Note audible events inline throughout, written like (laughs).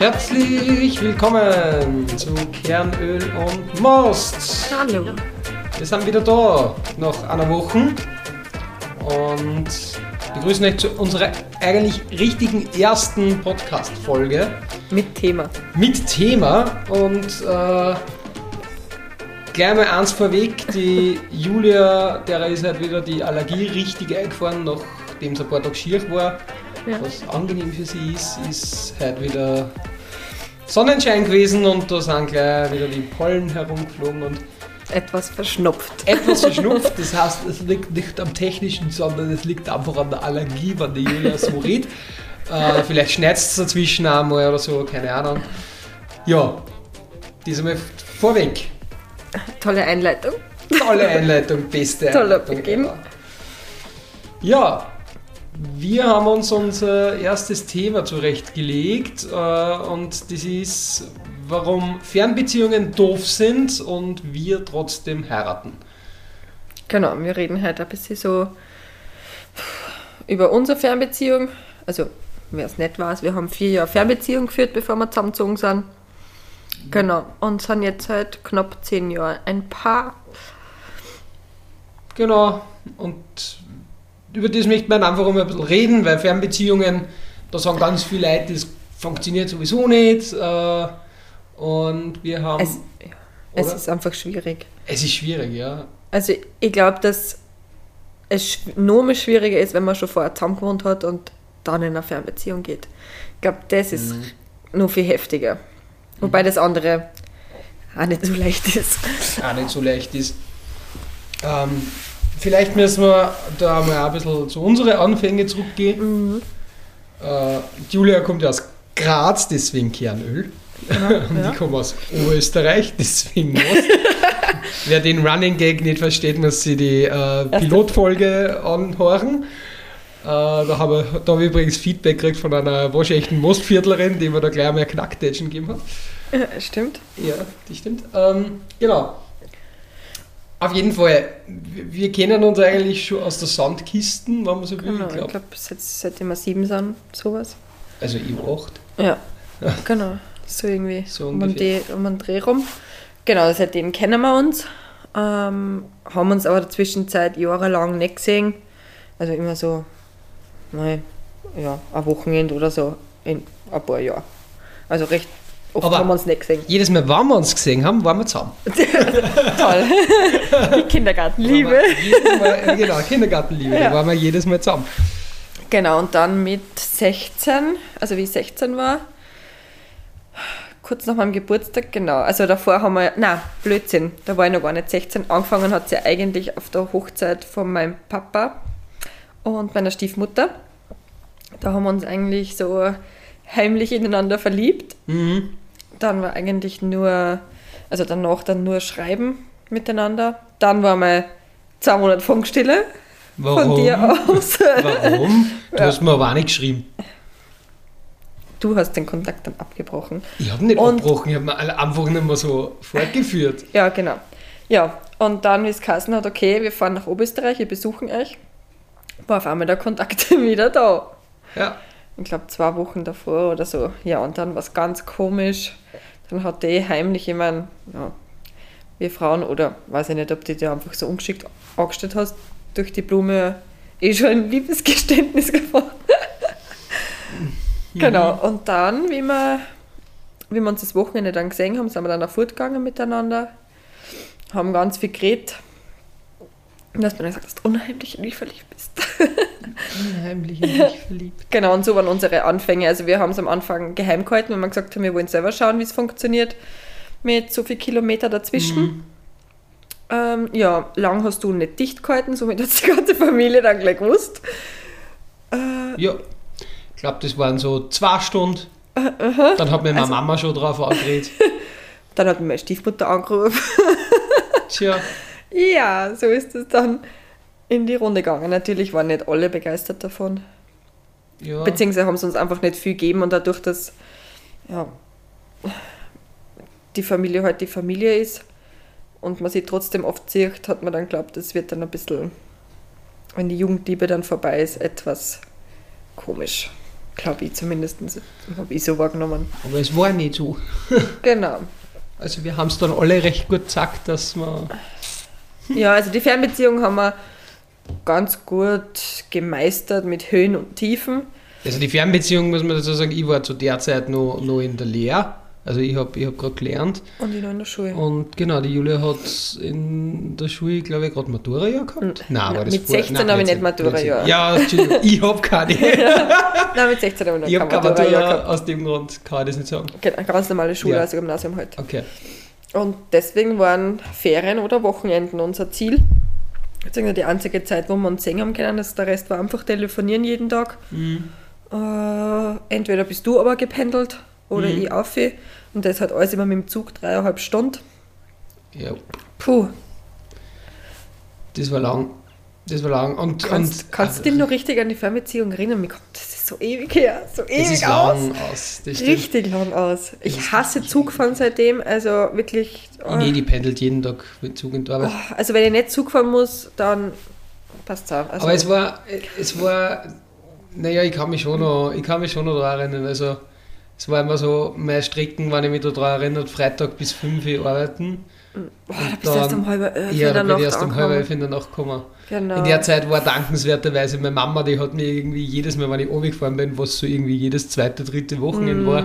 Herzlich willkommen zu Kernöl und Most. Hallo. Wir sind wieder da nach einer Woche und begrüßen euch zu unserer eigentlich richtigen ersten Podcast-Folge Mit Thema. mit Thema und äh, gleich mal eins vorweg, die (laughs) Julia, der ist halt wieder die Allergie richtig eingefahren, nachdem es ein paar Tage schier war. Ja. Was angenehm für sie ist, ist halt wieder Sonnenschein gewesen und da sind gleich wieder die Pollen herumgeflogen und Etwas verschnupft. etwas (laughs) verschnupft. Das heißt, es liegt nicht am Technischen, sondern es liegt einfach an der Allergie, wenn die Julia so redet. Äh, vielleicht schneidet es dazwischen einmal oder so, keine Ahnung. Ja, diesmal vorweg. Tolle Einleitung. Tolle Einleitung, beste (laughs) Toller Einleitung. Beginn. ever. Ja, wir haben uns unser erstes Thema zurechtgelegt äh, und das ist, warum Fernbeziehungen doof sind und wir trotzdem heiraten. Genau, wir reden heute ein bisschen so über unsere Fernbeziehung. Also, wer es nicht weiß, wir haben vier Jahre Fernbeziehung geführt, bevor wir zusammengezogen sind. Genau, und sind jetzt seit knapp zehn Jahren ein Paar. Genau, und über das möchte man einfach mal ein bisschen reden, weil Fernbeziehungen, da sagen ganz viele Leute, das funktioniert sowieso nicht. Äh, und wir haben. Es, es ist einfach schwierig. es ist schwierig, ja. Also, ich glaube, dass es nur mehr schwieriger ist, wenn man schon vorher zusammen gewohnt hat und dann in eine Fernbeziehung geht. Ich glaube, das ist nur viel heftiger. Wobei das andere auch nicht so leicht ist. auch nicht so leicht ist. Ähm, vielleicht müssen wir da mal ein bisschen zu unseren Anfängen zurückgehen. Äh, Julia kommt ja aus Graz, deswegen Kernöl. (laughs) Und ja. ich komme aus Oberösterreich, deswegen Most. (laughs) Wer den Running Gag nicht versteht, muss sich die äh, Pilotfolge anhören. Äh, da habe ich, da hab ich übrigens Feedback gekriegt von einer waschechten Mostviertlerin, die mir da gleich mal Knacktätschen gegeben hat. (laughs) Stimmt. Ja, das stimmt. Ähm, genau. Auf jeden Fall, wir kennen uns eigentlich schon aus der Sandkisten, wenn man so will. Genau, ich ich glaub. glaube, seit, seitdem wir sieben sind, sowas. Also ich acht. (laughs) Ja, genau. So irgendwie So um, den um den Dreh rum. Genau, seitdem kennen wir uns. Ähm, haben uns aber in der Zwischenzeit jahrelang nicht gesehen. Also immer so, nein, ja, ein Wochenende oder so in ein paar Jahren. Also recht oft Aber- haben wir uns nicht gesehen. Jedes Mal, wenn wir uns gesehen haben, waren wir zusammen. (laughs) Toll. Die Kindergartenliebe. Mal, genau, Kindergartenliebe, da Ja. waren wir jedes Mal zusammen. Genau, und dann mit 16, also wie ich 16 war, kurz nach meinem Geburtstag, genau. Also davor haben wir, na Blödsinn, da war ich noch gar nicht 16. Angefangen hat sie eigentlich auf der Hochzeit von meinem Papa und meiner Stiefmutter. Da haben wir uns eigentlich so heimlich ineinander verliebt. Mhm. Dann war eigentlich nur, also danach dann nur Schreiben miteinander. Dann war mal zwei Monate Funkstille Warum? von dir aus. Warum? (laughs) Du Ja. hast mir aber auch nicht geschrieben. Du hast den Kontakt dann abgebrochen. Ich habe nicht Und- abgebrochen, ich habe mir einfach nicht mehr so fortgeführt. (laughs) Ja, genau. Ja, und dann, wie es geheißen hat, okay, wir fahren nach Oberösterreich, wir besuchen euch, war auf einmal der Kontakt (laughs) wieder da. Ja. Ich glaube, zwei Wochen davor oder so. Ja, und dann war es ganz komisch. Dann hat die heimlich jemand, ja, wir Frauen, oder weiß ich nicht, ob du dir einfach so ungeschickt angestellt hast, durch die Blume eh schon ein Liebesgeständnis (laughs) geworden. Genau, und dann, wie wir, wie wir uns das Wochenende dann gesehen haben, sind wir dann auf Furt gegangen miteinander, haben ganz viel geredet. Und dass du dann gesagt hast, unheimlich in mich verliebt bist. Unheimlich in dich verliebt. (laughs) Genau, und so waren unsere Anfänge. Also wir haben es am Anfang geheim gehalten, weil wir gesagt haben, wir wollen selber schauen, wie es funktioniert mit so viel Kilometer dazwischen. Ähm, ja, lang hast du nicht dicht gehalten, somit hat die ganze Familie dann gleich gewusst. Äh, Ja, ich glaube, das waren so zwei Stunden. Dann hat mir meine Also- Mama schon drauf angeredet. (laughs) dann hat mich meine Stiefmutter angerufen. Tja, (laughs) ja, so ist es dann in die Runde gegangen. Natürlich waren nicht alle begeistert davon. ja. Beziehungsweise haben sie uns einfach nicht viel gegeben und dadurch, dass ja, die Familie halt die Familie ist und man sie trotzdem oft sieht, hat man dann glaubt, es wird dann ein bisschen, wenn die Jugendliebe dann vorbei ist, etwas komisch. Glaube ich zumindest. Habe ich so wahrgenommen. Aber es war nicht so. (laughs) Genau. Also wir haben es dann alle recht gut gesagt, dass wir. Ja, also die Fernbeziehung haben wir ganz gut gemeistert mit Höhen und Tiefen. Also die Fernbeziehung, muss man dazu sagen, ich war zu der Zeit noch, noch in der Lehre. Also ich habe ich hab gerade gelernt. Und ich noch in der Schule. Und genau, die Julia hat in der Schule, glaube ich, gerade Matura-Jahr gehabt. Nein, war das mit 16 habe ich nicht Matura-Jahr. Ja, ich habe keine. (laughs) Nein, mit 16 habe ich noch ich keine Matura. Matura aus dem Grund kann ich das nicht sagen. Genau, ganz normale Schule, ja. also Gymnasium halt. Okay. Und deswegen waren Ferien oder Wochenenden unser Ziel. Das ist die einzige Zeit, wo wir uns sehen haben können. Also der Rest war einfach telefonieren jeden Tag. Mhm. Äh, entweder bist du aber gependelt oder mhm. ich auf. Und das hat alles immer mit dem Zug dreieinhalb Stunden. Ja. Puh. Das war lang. Das war lang. Und, kannst, und, kannst du dich noch richtig an die Fernbeziehung erinnern? Das ist so ewig her, so ewig aus. Lang aus. richtig lang aus. Ich hasse Zugfahren seitdem, also wirklich. Oh. Nee, die pendelt jeden Tag mit Zug in die Arbeit. Oh, also wenn ich nicht Zug fahren muss, dann passt es auch. Also Aber es war, es war, naja, ich kann mich schon noch, ich kann mich schon noch daran erinnern. Also es war immer so, meine Strecken, wenn ich mich daran erinnert, Freitag bis 5 Uhr arbeiten. Boah, da bist du erst um halb elf Ja, da bin ich erst um halb elf in der Nacht gekommen. Genau. In der Zeit war dankenswerterweise meine Mama, die hat mir irgendwie jedes Mal, wenn ich runtergefahren bin, was so irgendwie jedes zweite, dritte Wochenende mm. war,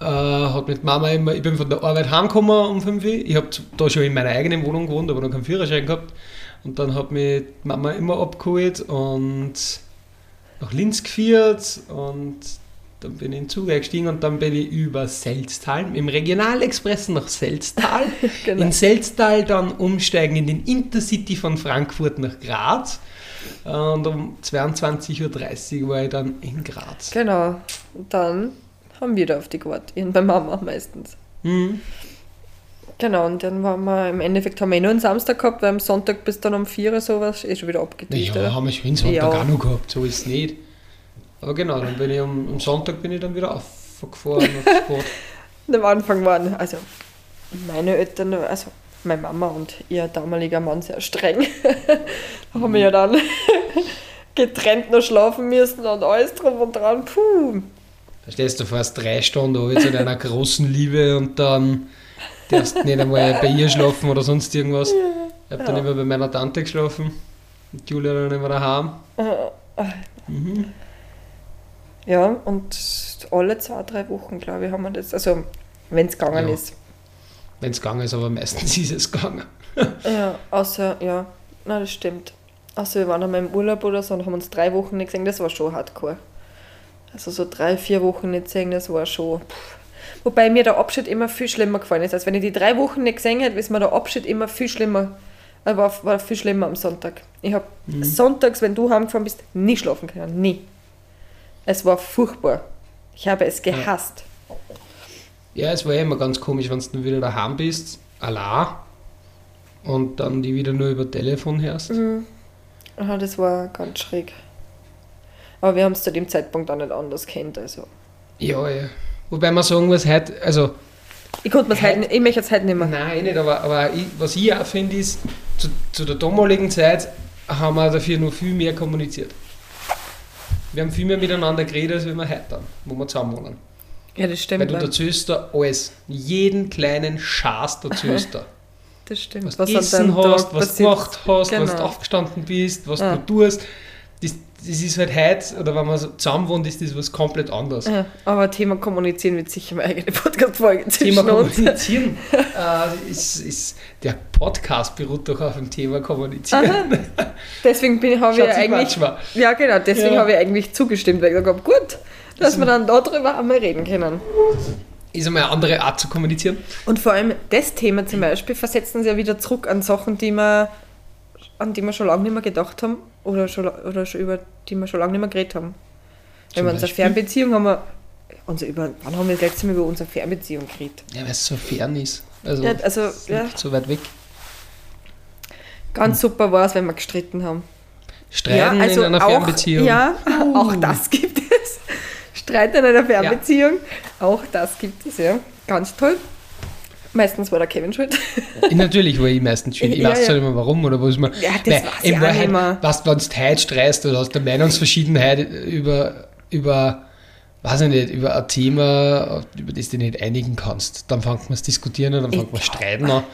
äh, hat mit Mama immer, ich bin von der Arbeit heimgekommen um 5 Uhr. Ich habe da schon in meiner eigenen Wohnung gewohnt, aber noch keinen Führerschein gehabt. Und dann hat mich Mama immer abgeholt und nach Linz geführt und dann bin ich in den Zug eingestiegen und dann bin ich über Selztal im Regionalexpress nach Selztal. (laughs) genau. In Selztal dann umsteigen in den Intercity von Frankfurt nach Graz. Und um 22.30 Uhr war ich dann in Graz. Genau. Und dann haben wir da auf die gewartet. Bei Mama meistens. Mhm. Genau, und dann waren wir, im Endeffekt haben wir eh nur einen Samstag gehabt, weil am Sonntag bis dann um 4 Uhr sowas eh schon wieder abgetischt. Ja, haben wir schon den Sonntag ja. auch noch gehabt, so ist es nicht. Aber genau, dann bin ich am, am Sonntag bin ich dann wieder aufgefahren aufs (laughs) Boot. Und am Anfang waren also meine Eltern, also meine Mama und ihr damaliger Mann sehr streng. (laughs) da haben wir ja dann (laughs) getrennt noch schlafen müssen und alles drum und dran. Puh. Da stehst du fast drei Stunden zu deiner großen Liebe und dann darfst du nicht einmal bei ihr schlafen oder sonst irgendwas. Ich habe dann immer bei meiner Tante geschlafen und Julia dann immer daheim. Mhm. Ja, und alle zwei, drei Wochen, glaube ich, haben wir das. Also, wenn es gegangen ja. ist. Wenn es gegangen ist, aber meistens (laughs) ist es gegangen. (laughs) ja, außer, ja, na das stimmt. Also wir waren einmal im Urlaub oder so und haben uns drei Wochen nicht gesehen, das war schon hardcore. Also so drei, vier Wochen nicht gesehen, das war schon. Pff. Wobei mir der Abschied immer viel schlimmer gefallen ist. Also wenn ich die drei Wochen nicht gesehen hätte, ist mir der Abschied immer viel schlimmer. Äh, war, war viel schlimmer am Sonntag. Ich habe mhm. sonntags, wenn du heimgefahren bist, nie schlafen können. Nie. Es war furchtbar. Ich habe es gehasst. Ja, es war immer ganz komisch, wenn du wieder daheim bist, allein, und dann die wieder nur über Telefon hörst. Mhm. Aha, das war ganz schräg. Aber wir haben es zu dem Zeitpunkt auch nicht anders kennt, also. Ja, ja. Wobei man sagen muss, heute, also. Ich konnte es heute, ich möchte es heute nicht mehr. Nein, eh nicht, aber, aber ich, was ich auch finde, ist, zu, zu der damaligen Zeit haben wir dafür noch viel mehr kommuniziert. Wir haben viel mehr miteinander geredet, als wir heute haben, wo wir zusammen wohnen. Ja, das stimmt. Weil du erzählst da alles. Jeden kleinen Schaß erzählst (laughs) da. Das stimmt. Was, was du gegessen hast, was du gemacht hast, genau. was du aufgestanden bist, was ja. du tust. Das, das ist halt heute, oder wenn man so zusammen wohnt, ist das was komplett anderes. Ja, aber Thema Kommunizieren wird sicher meine eigene Podcast-Folge Thema Kommunizieren (laughs) äh, ist, ist, der Podcast beruht doch auf dem Thema Kommunizieren. Aha. Deswegen habe ich eigentlich. Ja, genau, deswegen ja. habe ich eigentlich zugestimmt, weil ich gesagt habe, gut, dass wir dann darüber einmal reden können. Ist einmal eine andere Art zu kommunizieren. Und vor allem das Thema zum Beispiel versetzen sie ja wieder zurück an Sachen, die wir an die wir schon lange nicht mehr gedacht haben oder, schon, oder schon über die wir schon lange nicht mehr geredet haben. Wenn wir unsere Fernbeziehung haben wir, unser, über, wann haben wir das letzte Mal über unsere Fernbeziehung geredet? Ja, weil es so fern ist. Also, ja, also ja. so weit weg. Ganz hm. super war es, wenn wir gestritten haben. Streiten ja, also in einer auch, Fernbeziehung. Ja, uh. (laughs) auch das gibt es. Streit in einer Fernbeziehung, ja. auch das gibt es, ja. Ganz toll. Meistens war der Kevin schuld. Natürlich war ich meistens schuld. Ich ja, weiß ja. nicht mehr warum oder was man. Ja, das weiß ich Wahrheit, Was, wenn du heute streist oder aus der Meinungsverschiedenheit über, über weiß ich nicht, über ein Thema, über das du dich nicht einigen kannst. Dann fängt man es diskutieren und dann fängt man streiten an.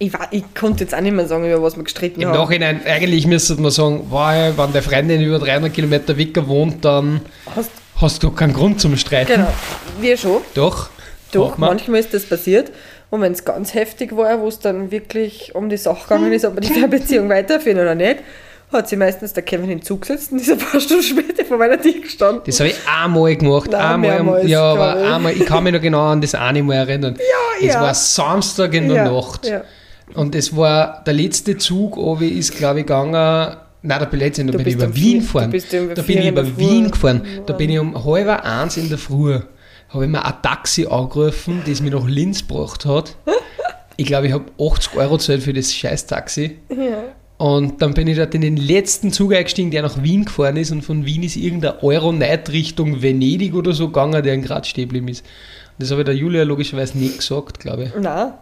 Ich, wa- ich konnte jetzt auch nicht mehr sagen, über was wir gestritten Im haben. Nachhinein, eigentlich müsste man sagen, wow, wenn der Freundin über 300 Kilometer weg wohnt, dann Hast, hast du keinen Grund zum Streiten. genau, wir schon. Doch. Doch, manchmal ist das passiert. Und wenn es ganz heftig war, wo es dann wirklich um die Sache gegangen ist, ob wir die Fernbeziehung weiterführen oder nicht, hat sie meistens der Kevin hinzugesetzt und ist ein paar (laughs) Stunden später vor meiner Tür gestanden. Das habe ich einmal gemacht. Nein, einmal, ja, aber ich. einmal, ich kann mich noch genau an das eine Mal erinnern. (laughs) Ja, es ja. war Samstag in der ja, Nacht. Ja. Und es war der letzte Zug, Ovi ist, glaube ich, gegangen. Nein, da bin ich, da bin ich über Wien gefahren. da bin ich über. Wien gefahren. Da bin ich um halb eins in der Früh, habe ich mir ein Taxi angerufen, das mich nach Linz gebracht hat. Ich glaube, ich habe 80 Euro gezahlt für das scheiß Taxi. Ja. Und dann bin ich dort in den letzten Zug eingestiegen, der nach Wien gefahren ist. Und von Wien ist irgendein Euro-Night Richtung Venedig oder so gegangen, der in Graz stehen geblieben ist. Und das habe ich der Julia logischerweise nicht gesagt, glaube ich. Nein,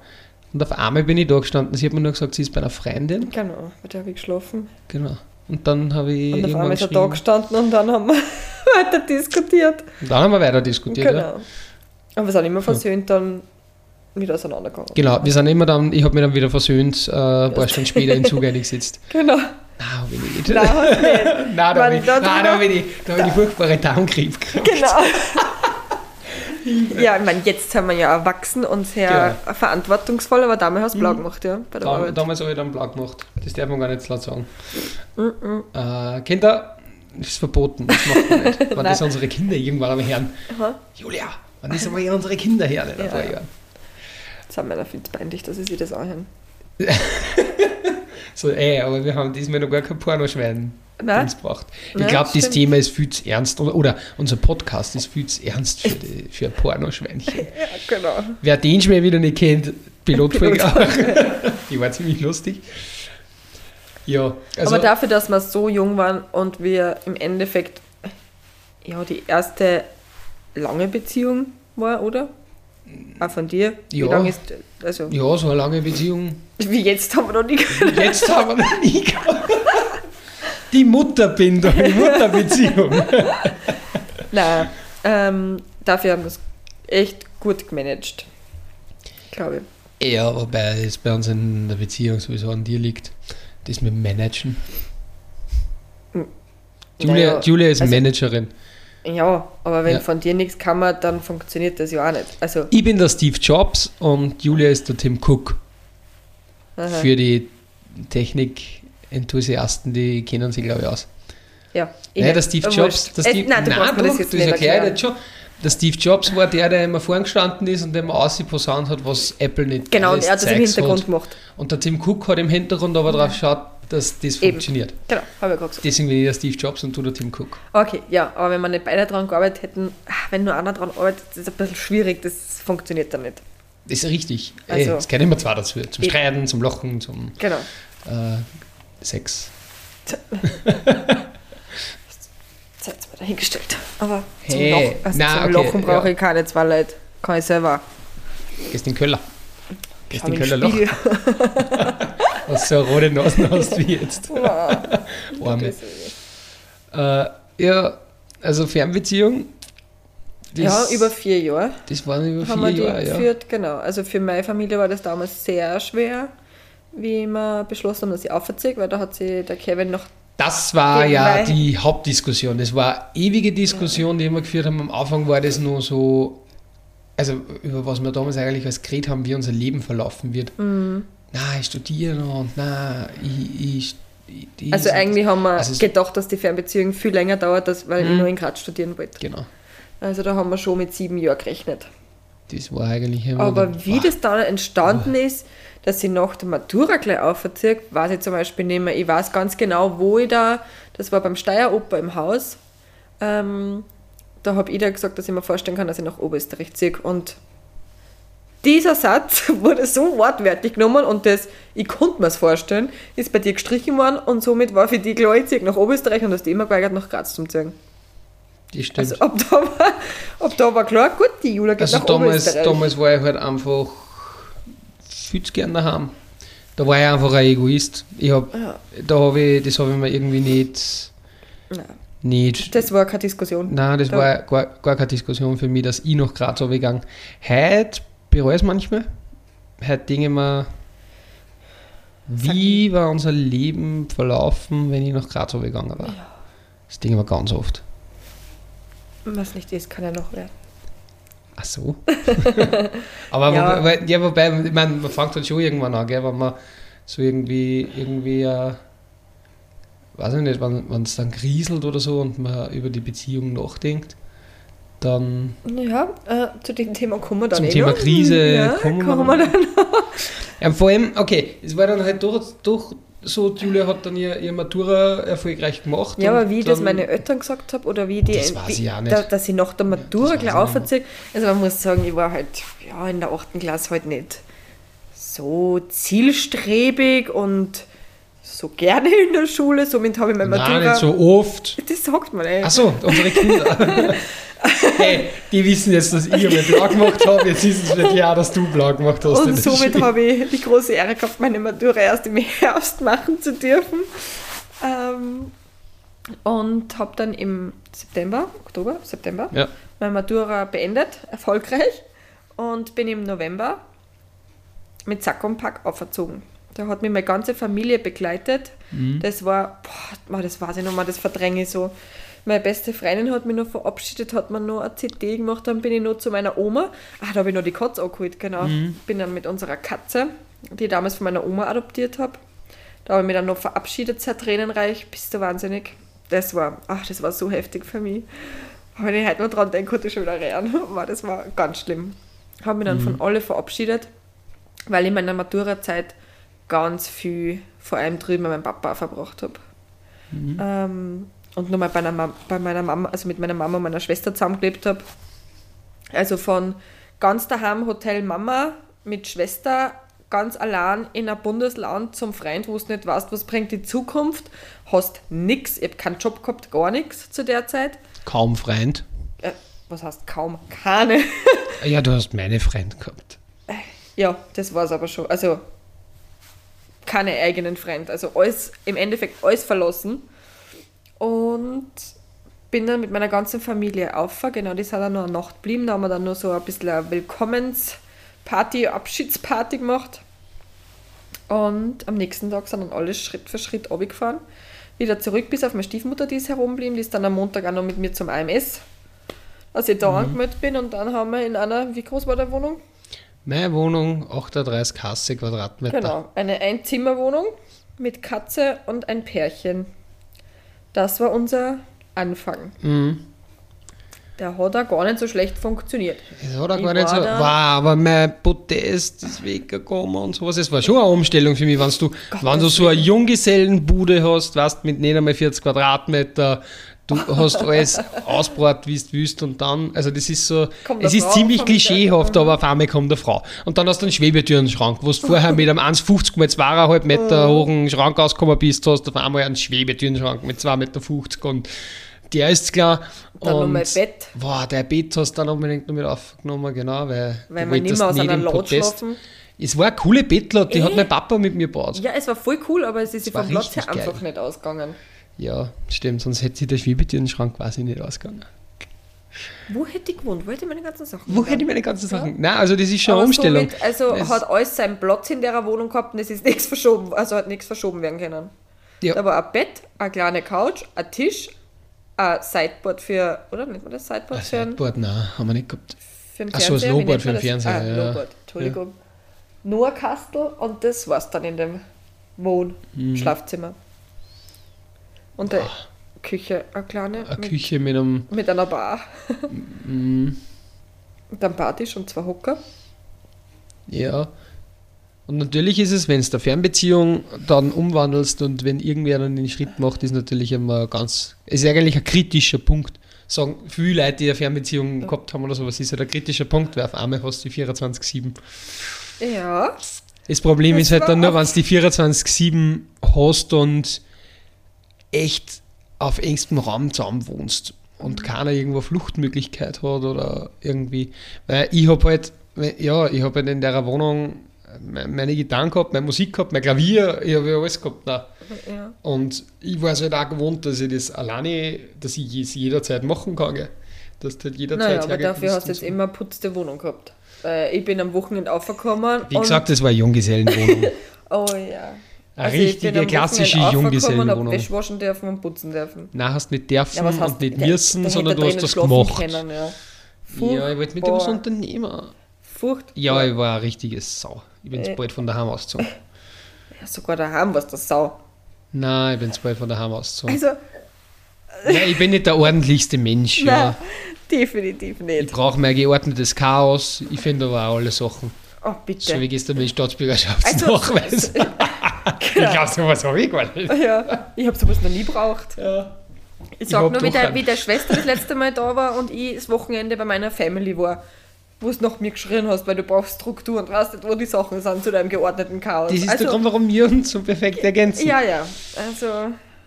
Und auf einmal bin ich da gestanden. Sie hat mir nur gesagt, sie ist bei einer Freundin. genau, bei der habe ich geschlafen. Genau. Und dann habe ich Und auf einmal ist er da gestanden und dann haben wir (laughs) weiter diskutiert. Und dann haben wir weiter diskutiert. Ja. Genau. Aber wir sind immer versöhnt dann wieder auseinandergegangen. Genau, wir sind immer dann, ich habe mich dann wieder versöhnt, äh, ein paar Stunden später in Zug (laughs) eingesetzt. Genau. Nein, habe ich nicht. Nein, hast du nicht. (laughs) Nein, da habe ich, da ich, da ich furchtbare Darmkrebs gekriegt. Genau. Ja, ich meine, jetzt sind wir ja erwachsen und sehr verantwortungsvoll, aber damals hast du blau gemacht, ja, bei der Da, Arbeit. damals habe ich dann blau gemacht. Das darf man gar nicht so laut sagen. Äh, Kinder, das ist verboten. Das macht man nicht. (laughs) Wenn das unsere Kinder irgendwann am Hören. Aha. Julia, wann ist aber unsere Kinder in ein Ja. Jahren? Das haben wir da viel zu peinlich, dass sie sich das anhören. (laughs) So, ey, aber wir haben diesmal noch gar kein Pornoschwein Nein? ins gebracht. Ich glaube, das. Thema ist viel zu ernst. Oder, oder unser Podcast ist viel zu ernst für, die, für ein Pornoschweinchen. (laughs) Ja, genau. Wer den schon mal wieder nicht kennt, Pilotfolge auch. (laughs) Die war ziemlich lustig. Ja, also aber dafür, dass wir so jung waren und wir im Endeffekt ja die erste lange Beziehung war, oder? Auch von dir. Wie Ja. lange ist also ja, so eine lange Beziehung. wie jetzt haben wir noch nie gehört. Jetzt haben wir noch nie gehabt. (laughs) Die Mutterbindung, die Mutterbeziehung. (laughs) Nein, ähm, dafür haben wir es echt gut gemanagt. Glaube ich. Ja, wobei es bei uns in der Beziehung sowieso an dir liegt. Das mit Managen. Julia, Naja, Julia ist also- Managerin. Ja, aber wenn Ja. von dir nichts kann, man, dann funktioniert das ja auch nicht. Also, Ich bin der Steve Jobs und Julia ist der Tim Cook. aha. Für die Technik-Enthusiasten, die kennen sie, glaube ich, aus. ja. ich Nein, der. Steve Aber Jobs. Der Äh, Steve, nein, du brauchst mir das jetzt das nicht erkläre ich erklären. jetzt schon. Der Steve Jobs war der, der immer vorgestanden ist und der immer ausgeposaunt hat, was Apple nicht Genau, und er hat das im Hintergrund hat. gemacht. Und der Tim Cook hat im Hintergrund aber drauf geschaut, dass das Eben. funktioniert. Genau, habe ich gerade gesagt. Deswegen bin ich der Steve Jobs und du der Tim Cook. Okay, ja, aber wenn wir nicht beide daran gearbeitet hätten, ah, wenn nur einer daran arbeitet, ist es ein bisschen schwierig, das funktioniert dann nicht. Das ist richtig. Also- Ey, es gehört immer zwei dazu. Zum. Streiten, zum Lachen, zum Genau. äh, Sex. (laughs) Das hat es mir dahingestellt. Aber Hey, zum, Loch, also na, zum okay, Lachen brauche ja. ich keine zwei Leute. Kann ich selber. Gehst in den Keller. Gehst in Keller Loch. Was (laughs) so rote Nase hast wie jetzt. (laughs) Arme. Äh, ja, also Fernbeziehung. ja, das- über vier Jahre Das waren über haben wir vier die Jahre, ja. geführt, genau. Also für meine Familie war das damals sehr schwer, wie wir beschlossen haben, dass ich aufziehe, weil da hat sich der Kevin noch Das war ja die Hauptdiskussion. Das war eine ewige Diskussion, die wir geführt haben. Am Anfang war das nur so, also über was wir damals eigentlich als geredet haben, wie unser Leben verlaufen wird. Mhm. Na, ich studiere noch und na, ich, ich, Also eigentlich haben wir Also gedacht, dass die Fernbeziehung viel länger dauert, als weil ich Mhm. nur in Graz studieren wollte. Genau. Also da haben wir schon mit sieben Jahren gerechnet. Das war eigentlich immer. Aber wie das dann entstanden ist, dass ich nach der Matura gleich aufziehe, weiß ich zum Beispiel nicht mehr. Ich weiß ganz genau, wo ich da, das war beim Steieroper im Haus, ähm, da habe ich da gesagt, dass ich mir vorstellen kann, dass ich nach Oberösterreich ziehe. Und dieser Satz (laughs) wurde so wortwörtlich genommen und das, ich konnte mir es vorstellen, ist bei dir gestrichen worden und somit war für die klar, ich ziehe nach Oberösterreich und hast immer geweigert, nach Graz zu ziehen. Das stimmt. Also ab da, war, ab da war klar, gut, die Jula geht Also nach damals, Oberösterreich. damals war ich halt einfach viel zu gern daheim. Da war ich einfach ein Egoist. Ich hab, Ja. da hab ich, das habe ich mir irgendwie nicht. Nein. nicht. Das war keine Diskussion. Nein, das Da- war gar, gar keine Diskussion für mich, dass ich nach Graz gegangen Heute bereue ich es manchmal. Heute denke ich mir, wie war unser Leben verlaufen, wenn ich nach Graz gegangen war. Das denke ich mir ganz oft. Was nicht ist, kann ja noch werden. Ach so. (laughs) Aber Ja. wobei, ja, wobei, ich meine, man fängt halt schon irgendwann an, gell, wenn man so irgendwie, irgendwie, äh, weiß ich nicht, wenn es dann grieselt oder so und man über die Beziehung nachdenkt, dann Ja, äh, zu dem Thema kommen wir dann Zum eh Thema noch. Krise ja, kommen wir kommen wir noch. dann. Ja, vor allem, okay, es war dann halt doch, doch so, Julia hat dann ihr, ihr Matura erfolgreich gemacht. Ja, aber wie ich das meine Eltern gesagt habe oder wie die, Das weiß ich auch nicht. Da, dass ich nach der Matura Das gleich aufziehe. Also man muss sagen, ich war halt ja, in der 8. Klasse halt nicht so zielstrebig und so gerne in der Schule. Somit habe ich meine Matura. Nein, nicht so oft. Das sagt man, ey. Achso, unsere Kinder. (laughs) hey, die wissen jetzt, dass ich einmal blau gemacht habe. Jetzt ist es nicht ja, dass du blau gemacht hast. Und somit habe ich die große Ehre gehabt, meine Matura erst im Herbst machen zu dürfen. Ähm, und habe dann im September, Oktober, September, Ja. meine Matura beendet, erfolgreich. Und bin im November mit Sack und Pack aufgezogen. Da hat mich meine ganze Familie begleitet. Mhm. Das war, boah, das weiß ich noch mal, das verdränge ich so. Meine beste Freundin hat mich noch verabschiedet, hat mir noch eine CD gemacht, dann bin ich noch zu meiner Oma. Ah, da habe ich noch die Katze angeholt, genau. Bin dann mit unserer Katze, die ich damals von meiner Oma adoptiert habe. Da habe ich mich dann noch verabschiedet, sehr tränenreich, bist du wahnsinnig. Das war, ach, das war so heftig für mich. Wenn ich heute noch dran denke, konnte ich schon wieder rennen. Aber (laughs) das war ganz schlimm. Habe mich dann von alle verabschiedet, weil ich in meiner Matura-Zeit ganz viel, vor allem drüben, mit meinem Papa verbracht habe. Ähm, und nochmal bei, einer bei meiner Mama, also mit meiner Mama und meiner Schwester zusammengelebt habe. Also von ganz daheim Hotel Mama mit Schwester ganz allein in ein Bundesland zum Freund, wo du nicht weißt, was bringt die Zukunft, hast nix, ich habe keinen Job gehabt, gar nichts zu der Zeit. Kaum Freund. Äh, was heißt kaum? Keine. (laughs) Ja, du hast meine Freund gehabt. Ja, das war es aber schon. Also keine eigenen Freunde. Also alles, im Endeffekt alles verlassen. Und bin dann mit meiner ganzen Familie auf. Genau, die sind dann noch eine Nacht geblieben. Da haben wir dann nur so ein bisschen eine Willkommensparty, Abschiedsparty gemacht. Und am nächsten Tag sind dann alle Schritt für Schritt runtergefahren. Wieder zurück, bis auf meine Stiefmutter, die ist herumgeblieben. Die ist dann am Montag auch noch mit mir zum AMS. Als ich da angemeldet bin und dann haben wir in einer, wie groß war die Wohnung? Meine Wohnung, 38 Kasse Quadratmeter. Genau, eine Einzimmerwohnung mit Katze und ein Pärchen. Das war unser Anfang. Mhm. Der hat auch gar nicht so schlecht funktioniert. Es hat auch Ich gar nicht war so, wow, aber mein Protest ist weggekommen und sowas. Es war schon eine Umstellung für mich, wenn du, wenn du so eine Junggesellenbude hast, weißt, mit nicht einmal 40 Quadratmeter, du hast alles (laughs) ausgebaut, wie du willst und dann, also das ist so, Kommt es ist Frau ziemlich klischeehaft, aber auf einmal kommt eine Frau. Und dann hast du einen Schwebetürenschrank, wo du (laughs) vorher mit einem 1,50 mal 2,5 Meter hohen Schrank ausgekommen bist, hast du auf einmal einen Schwebetürenschrank mit 2,50 Meter und der ist klar. Dann und mein Bett, Boah, der Bett hast du dann unbedingt noch mit aufgenommen, genau, weil, weil wir nicht mehr aus einer Protest- schlafen. Es war eine coole Bettlot, die hat Eh? mein Papa mit mir gebaut. Ja, es war voll cool, aber es ist vom Platz her richtig geil. einfach nicht ausgegangen. Ja, stimmt, sonst hätte sich der Schwebetürenschrank quasi nicht ausgegangen. Wo hätte ich gewohnt? Wo hätte ich meine ganzen Sachen? Wo hätte ich meine ganzen Sachen? Nein, also das ist schon eine Aber Umstellung. Somit, also Es- hat alles seinen Platz in der Wohnung gehabt und es ist nichts verschoben, also hat nichts verschoben werden können. Ja. Da war ein Bett, eine kleine Couch, ein Tisch, ein Sideboard für, oder nennt man das Sideboard einen, Sideboard, nein, haben wir nicht gehabt. für Ach so, man für den? Fernseher, Ah, ja. Lowboard, Entschuldigung. Nur ein Kastel und das war's dann in dem Wohn Mhm. Schlafzimmer. Und eine Küche, eine kleine, Eine mit, Küche mit einem. mit einer Bar. (laughs) Mm, Und ein Bartisch und zwei Hocker. ja. Und natürlich ist es, wenn du eine Fernbeziehung dann umwandelst und wenn irgendwer dann den Schritt macht, ist natürlich immer ganz. ist eigentlich ein kritischer Punkt. Sagen viele Leute, die eine Fernbeziehung gehabt haben oder sowas, ist halt ein kritischer Punkt, weil auf einmal hast du die 24-7. Ja, Das Problem Das ist halt dann nur, wenn du die 24-7 hast und echt auf engstem Raum zusammen wohnst und keiner irgendwo Fluchtmöglichkeit hat oder irgendwie. Weil ich habe halt, ja, ich habe halt in der Wohnung meine Gitarren gehabt, meine Musik gehabt, mein Klavier, ich habe ja alles gehabt. Nein. Ja. Und ich war es halt auch gewohnt, dass ich das alleine, dass ich es jederzeit machen kann. Gell? Dass du halt jederzeit Naja, aber dafür hast du jetzt so. immer eine putzte Wohnung gehabt. Weil ich bin am Wochenende aufgekommen. Wie gesagt, das war eine Junggesellenwohnung. (laughs) Oh ja. Eine Also ich bin richtige klassische Junggesellenwohnung. Wäsche waschen dürfen und putzen dürfen. Nein, hast nicht dürfen Ja, und nicht müssen, der sondern du hast das gemacht. Können, ja. Ja, ich wollte mit dir was unternehmen. Furcht. Ja, ich war eine richtige Sau. Ich bin Äh. zu bald von daheim ausgezogen. (laughs) ja, sogar daheim was das Sau. Nein, ich bin zu bald von daheim ausgezogen. Also, (laughs) Ja, ich bin nicht der ordentlichste Mensch. nein, Ja. definitiv Ich nicht. brauche mehr geordnetes Chaos. Ich finde aber auch alle Sachen. Oh, bitte. So wie gestern mit dem also, Staatsbürgerschaftsnachweis. Ich glaube, sowas habe ich gar nicht. ja, ich habe sowas noch nie braucht. Ja. Ich Ich sag hab nur, wie der, wie der Schwester das letzte Mal da war und ich das Wochenende bei meiner Family war. Wo du nach mir geschrien hast, weil du brauchst Struktur und weißt nicht, wo die Sachen sind zu deinem geordneten Chaos. Das ist also, der Grund, warum wir uns so perfekt ergänzen. Ja, ja. Also,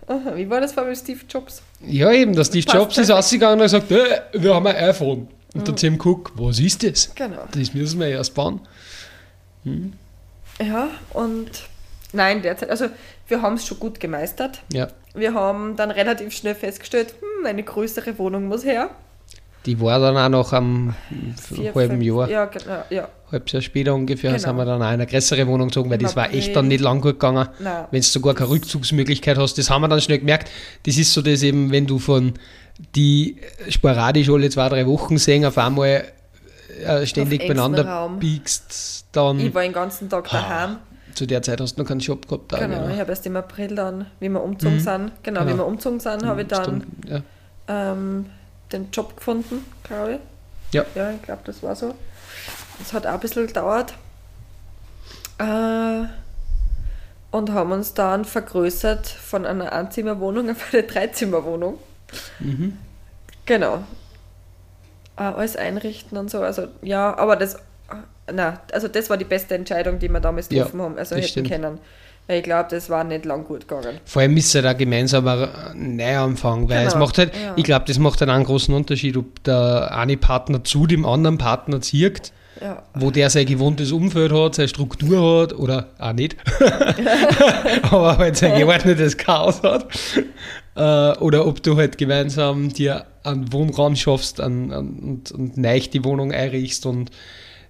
aha, wie war das bei Steve Jobs? Ja, eben, dass Steve Passt Jobs ist ausgegangen und hat gesagt, äh, wir haben ein iPhone. Und der Tim Cook, was ist das? Genau. Das müssen wir erst bauen. Ja, und nein, derzeit, also wir haben es schon gut gemeistert. Ja. Wir haben dann relativ schnell festgestellt, hm, eine größere Wohnung muss her. Die war dann auch noch am Vier, halben fünf- Jahr, Ja, genau, ja. halbes Jahr später ungefähr, Genau. sind wir dann auch in eine größere Wohnung gezogen, weil Im das war echt dann nicht lang gut gegangen. Wenn du sogar keine Rückzugsmöglichkeit hast, das haben wir dann schnell gemerkt. Das ist so das eben, wenn du von die sporadisch alle zwei, drei Wochen sehen, auf einmal äh, ständig Auf beieinander biegst, dann Ich war den ganzen Tag daheim. zu der Zeit hast du noch keinen Job gehabt. auch, Genau, ja. ich habe erst im April dann, wie wir umgezogen sind, genau, wie Genau. wir umgezogen sind, habe ich dann ja. ähm, den Job gefunden, glaube ich. Ja. Ja, ich glaube, das war so. Das hat auch ein bisschen gedauert. Äh, und haben uns dann vergrößert von einer Einzimmerwohnung auf eine Dreizimmerwohnung. Mhm. Genau. Äh, alles einrichten und so. Also ja, aber das, na, also das war die beste Entscheidung, die wir damals Ja, getroffen haben, also hätten stimmt. können. Ich glaube, das war nicht lang gut gegangen. Vor allem ist es halt auch gemeinsamer Neuanfang, weil es Genau, macht halt, ja. ich glaube, das macht halt einen großen Unterschied, ob der eine Partner zu dem anderen Partner zieht, Ja. wo der sein gewohntes Umfeld hat, seine Struktur hat oder auch nicht, (laughs) aber halt sein geordnetes Chaos hat. Äh, oder ob du halt gemeinsam dir einen Wohnraum schaffst an, und, und neu die Wohnung einrichst und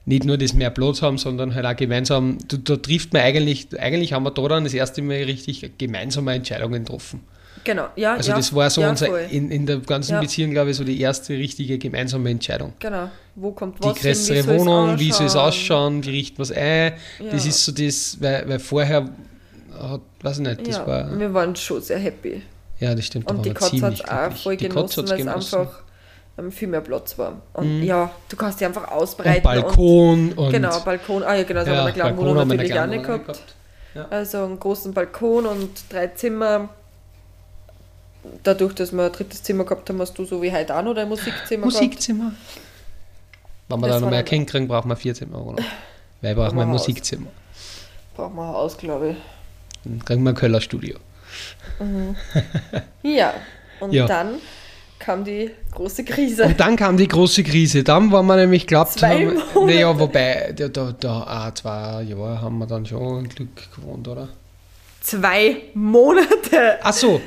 nicht nur das mehr Platz haben, sondern halt auch gemeinsam, da, da trifft man eigentlich, eigentlich haben wir da dann das erste Mal richtig gemeinsame Entscheidungen getroffen. Genau, ja. Also ja, das war so ja, unser, in, in der ganzen Ja. Beziehung, glaube ich, so die erste richtige gemeinsame Entscheidung. Genau. Wo kommt Die was hin, größere Wohnung, wie soll es ausschauen? wie richten wir es ein. Das ist so das, weil, weil vorher, hat, weiß ich nicht, das ja, war, wir waren schon sehr happy. ja, das stimmt. Und die Katze hat es auch voll Die genossen, weil es einfach viel mehr Platz war. Und Mhm. ja, du kannst dich einfach Und ausbreiten. Balkon und, genau, Balkon. Ah ja, genau, das ja, haben wir in der kleinen Wohnung natürlich auch nicht gehabt. gehabt. Also einen großen Balkon und drei Zimmer. Dadurch, dass wir ein drittes Zimmer gehabt haben, hast du so wie heute auch noch dein Musikzimmer Musikzimmer. Wenn wir Das da noch mehr Kind kriegen, brauchen wir vier Zimmer, oder? (laughs) Weil wir brauchen ein. Musikzimmer. gehabt. Brauchen wir ein Haus, glaube ich. Dann kriegen wir ein Köller Studio. (laughs) Ja, und Ja. dann kam die große Krise. Und dann kam die große Krise. Dann waren wir nämlich glaubt Zwei haben, Monate. naja, wobei, da, da, da auch zwei Jahre haben wir dann schon Glück gewohnt, oder? Zwei Monate! Ach so.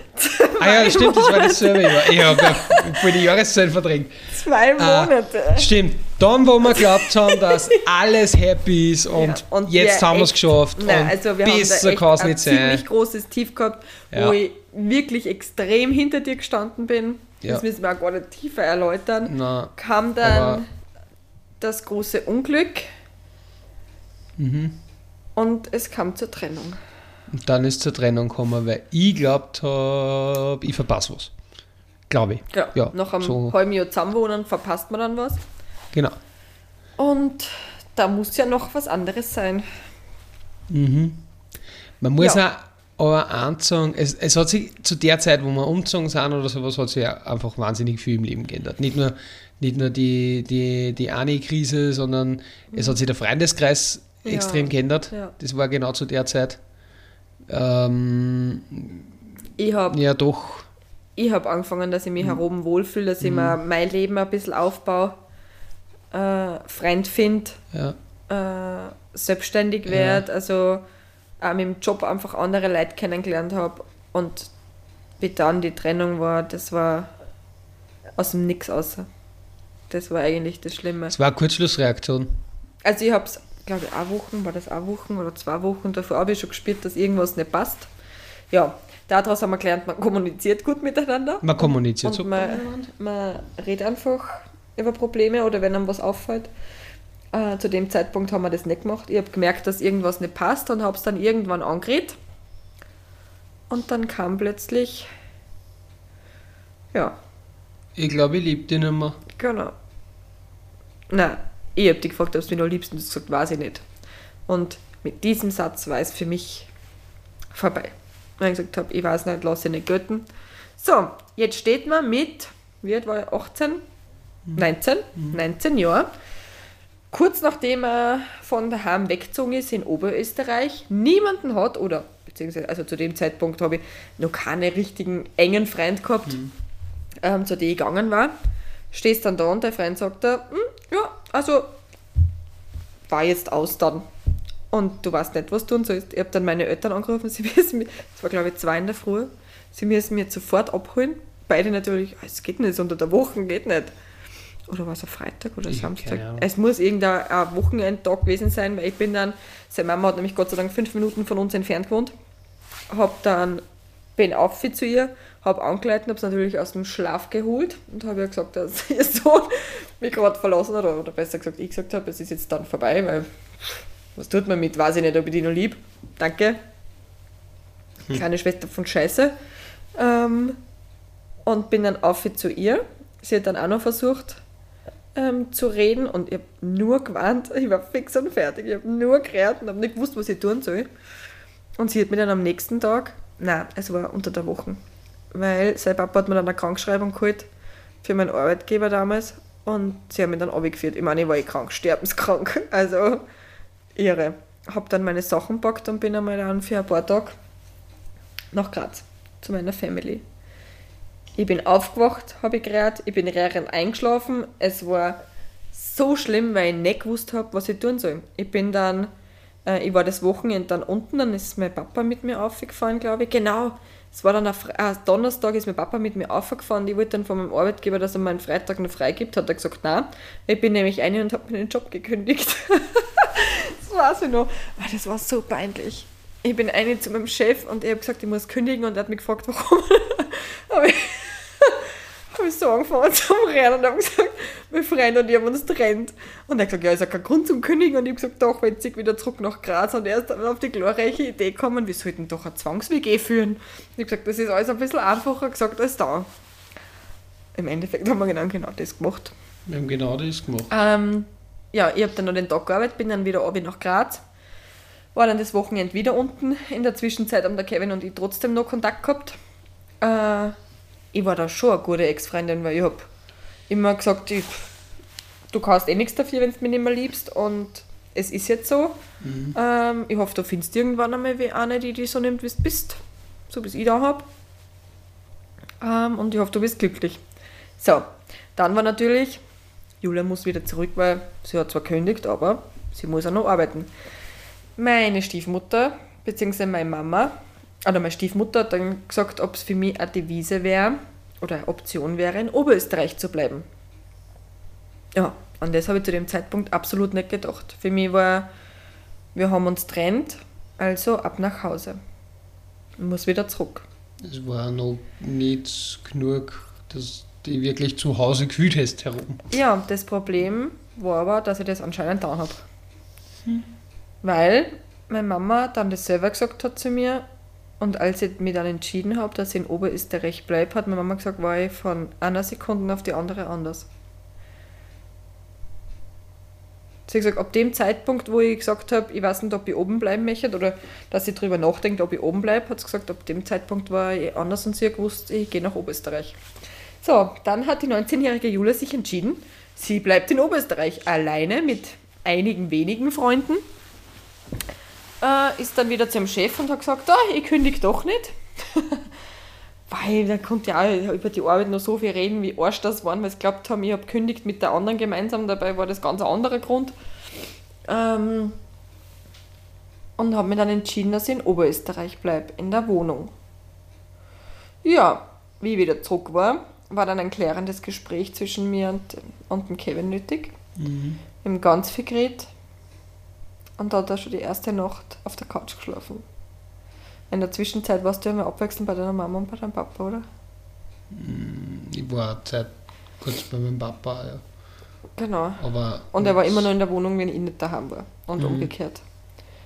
ah ja, das stimmt, das war dasselbe Jahr. Ich habe voll die Jahreszeit verdrängt. Zwei Ah. Monate! Stimmt. Dann, wo wir glaubt haben, dass (laughs) alles happy ist und, Ja, und jetzt haben wir es geschafft Nein, und also wir besser haben kann da echt ein sein. ziemlich großes Tief gehabt, Ja. wo ich wirklich extrem hinter dir gestanden bin. Ja. Das müssen wir auch gar nicht tiefer erläutern. Na, Kam dann das große Unglück mhm. und es kam zur Trennung. Und dann ist zur Trennung gekommen, weil ich glaubt habe, ich verpasse was. Glaube ich. Genau. Ja, Nach einem so. halben Jahr zusammenwohnen verpasst man dann was. Genau. Und da muss ja noch was anderes sein. Mhm. Man muss Ja. Aber sagen, es, es hat sich zu der Zeit, wo wir umgezogen sind oder sowas, hat sich einfach wahnsinnig viel im Leben geändert. Nicht nur, nicht nur die, die, die eine Krise, sondern es hat sich der Freundeskreis Ja. extrem geändert. Ja. Das war genau zu der Zeit. Ähm, Ich habe ja, doch. ich angefangen, dass ich Mhm. mich heroben wohlfühle, dass ich mir mein Leben ein bisschen aufbaue, äh, Freund finde. Ja. äh, selbstständig werde, also mit dem Job einfach andere Leute kennengelernt habe und wie dann die Trennung war, das war aus dem Nix außer. Das war eigentlich das Schlimme. Es war eine Kurzschlussreaktion. Also ich habe es, glaube ich, eine Wochen, war das eine Wochen oder zwei Wochen davor habe ich schon gespürt, dass irgendwas nicht passt. Ja, daraus haben wir gelernt, man kommuniziert gut miteinander. Man kommuniziert und so. man, man redet einfach über Probleme oder wenn einem was auffällt. Äh, zu dem Zeitpunkt haben wir das nicht gemacht. Ich habe gemerkt, dass irgendwas nicht passt und habe es dann irgendwann angeredet. Und dann kam plötzlich, ja, Ich glaube, ich liebe dich nicht mehr. Genau. Nein, ich habe dich gefragt, ob du mich noch liebst und du hast gesagt, weiß ich nicht. Und mit diesem Satz war es für mich vorbei. Weil ich gesagt habe, ich weiß nicht, lasse ich nicht gelten. So, jetzt steht man mit, wie alt war ich, 18? 19? 19 Jahre. Kurz nachdem er von daheim weggezogen ist in Oberösterreich, niemanden hat, oder beziehungsweise, also zu dem Zeitpunkt habe ich noch keine richtigen engen Freund gehabt, ähm, zu dem ich gegangen war. Stehst dann da und der Freund sagt da, "Hm, ja, also war jetzt aus dann. Und du weißt nicht, was tun sollst. Ich habe dann meine Eltern angerufen, (laughs) sie müssen mich, es war glaube ich zwei in der Früh, sie müssen mich sofort abholen. Beide natürlich, "Ah, es geht nicht, unter der Woche geht nicht. Oder war es ein Freitag oder Ich Samstag? keine. Es muss irgendein ein Wochenendtag gewesen sein, weil ich bin dann, seine Mama hat nämlich Gott sei Dank fünf Minuten von uns entfernt gewohnt. Hab dann, bin auf zu ihr, habe angeleitet, habe es natürlich aus dem Schlaf geholt und habe ihr gesagt, dass (laughs) ihr Sohn mich gerade verlassen hat, oder, besser gesagt, ich gesagt habe, es ist jetzt dann vorbei, weil was tut man mit, weiß ich nicht, ob ich die noch lieb. Danke. Kleine Schwester von Scheiße. Ähm, und bin dann auf zu ihr. Sie hat dann auch noch versucht ähm, zu reden und ich habe nur gewarnt, (laughs) ich war fix und fertig. Ich habe nur geredet und habe nicht gewusst, was ich tun soll. Und sie hat mir dann am nächsten Tag, nein, es war unter der Woche, weil sein Papa hat mir dann eine Krankschreibung geholt für meinen Arbeitgeber damals und sie haben mich dann abgeführt. Ich meine, ich war eh krank, sterbenskrank, (laughs) also irre. Habe dann meine Sachen gepackt und bin einmal dann für ein paar Tage nach Graz zu meiner Family. Ich bin aufgewacht, habe ich geredet, ich bin rehrend eingeschlafen. Es war so schlimm, weil ich nicht gewusst habe, was ich tun soll. Ich bin dann, äh, ich war das Wochenende dann unten, dann ist mein Papa mit mir aufgefahren, glaube ich. Genau, es war dann ein äh, Donnerstag, ist mein Papa mit mir aufgefahren. Ich wollte dann von meinem Arbeitgeber, dass er mir einen Freitag noch frei gibt. Hat er gesagt, nein. Ich bin nämlich eine und habe mir den Job gekündigt. (laughs) das weiß ich noch. Ah, Das war so peinlich. Ich bin eine zu meinem Chef und ich habe gesagt, ich muss kündigen und er hat mich gefragt, warum. (laughs) Aber (laughs) habe ich so angefangen zu rennen und habe gesagt, mein Freund und ich haben uns getrennt. Und er hat gesagt, ja, ist ja kein Grund zum Kündigen. Und ich habe gesagt, doch, wenn ich wieder zurück nach Graz. Und er ist dann auf die glorreiche Idee gekommen, wir sollten doch eine Zwangs-WG führen. Ich habe gesagt, das ist alles ein bisschen einfacher gesagt als da. Im Endeffekt haben wir genau, genau das gemacht. Wir haben genau das gemacht. Ähm, ja, ich habe dann noch den Tag gearbeitet, bin dann wieder runter nach Graz. War dann das Wochenende wieder unten. In der Zwischenzeit haben der Kevin und ich trotzdem noch Kontakt gehabt. Äh, ich war da schon eine gute Ex-Freundin, weil ich habe immer gesagt, ich, du kannst eh nichts dafür, wenn du mich nicht mehr liebst. Und es ist jetzt so. Ähm, ich hoffe, du findest irgendwann einmal eine, die dich so nimmt, wie du bist. So wie ich da habe. Ähm, und ich hoffe, du bist glücklich. So, dann war natürlich, Julia muss wieder zurück, weil sie hat zwar gekündigt, aber sie muss auch noch arbeiten. Meine Stiefmutter, beziehungsweise meine Mama, oder meine Stiefmutter hat dann gesagt, ob es für mich eine Devise wäre oder eine Option wäre, in Oberösterreich zu bleiben. Ja, an das habe ich zu dem Zeitpunkt absolut nicht gedacht. Für mich war, wir haben uns trennt, also ab nach Hause. Ich muss wieder zurück. Es war noch nicht genug, dass du wirklich zu Hause gefühlt hast herum. Ja, das Problem war aber, dass ich das anscheinend da habe. Weil meine Mama dann das selber gesagt hat zu mir und als ich mich dann entschieden habe, dass ich in Oberösterreich bleibe, hat meine Mama gesagt, war ich von einer Sekunde auf die andere anders. Sie hat gesagt, ab dem Zeitpunkt, wo ich gesagt habe, ich weiß nicht, ob ich oben bleiben möchte oder dass ich darüber nachdenke, ob ich oben bleibe, hat sie gesagt, ab dem Zeitpunkt war ich anders und sie hat gewusst, ich gehe nach Oberösterreich. So, dann hat die 19-jährige Julia sich entschieden, sie bleibt in Oberösterreich alleine mit einigen wenigen Freunden. Äh, ist dann wieder zum Chef und hat gesagt, ah, ich kündige doch nicht. (laughs) weil da konnte ja auch über die Arbeit noch so viel reden, wie Arsch das waren, weil sie glaubt haben, ich habe kündigt mit der anderen gemeinsam, dabei war das ganz ein anderer Grund. Ähm, und habe mir dann entschieden, dass ich in Oberösterreich bleibe, in der Wohnung. Ja, wie ich wieder zurück war, war dann ein klärendes Gespräch zwischen mir und, und dem Kevin nötig. Mhm. Wir haben ganz viel geredet. Und da hat er schon die erste Nacht auf der Couch geschlafen. In der Zwischenzeit warst du ja immer abwechselnd bei deiner Mama und bei deinem Papa, oder? Ich war Zeit kurz bei meinem Papa, ja. Genau. Aber Und er war immer noch in der Wohnung, wenn ich nicht daheim war. Und Mhm. umgekehrt.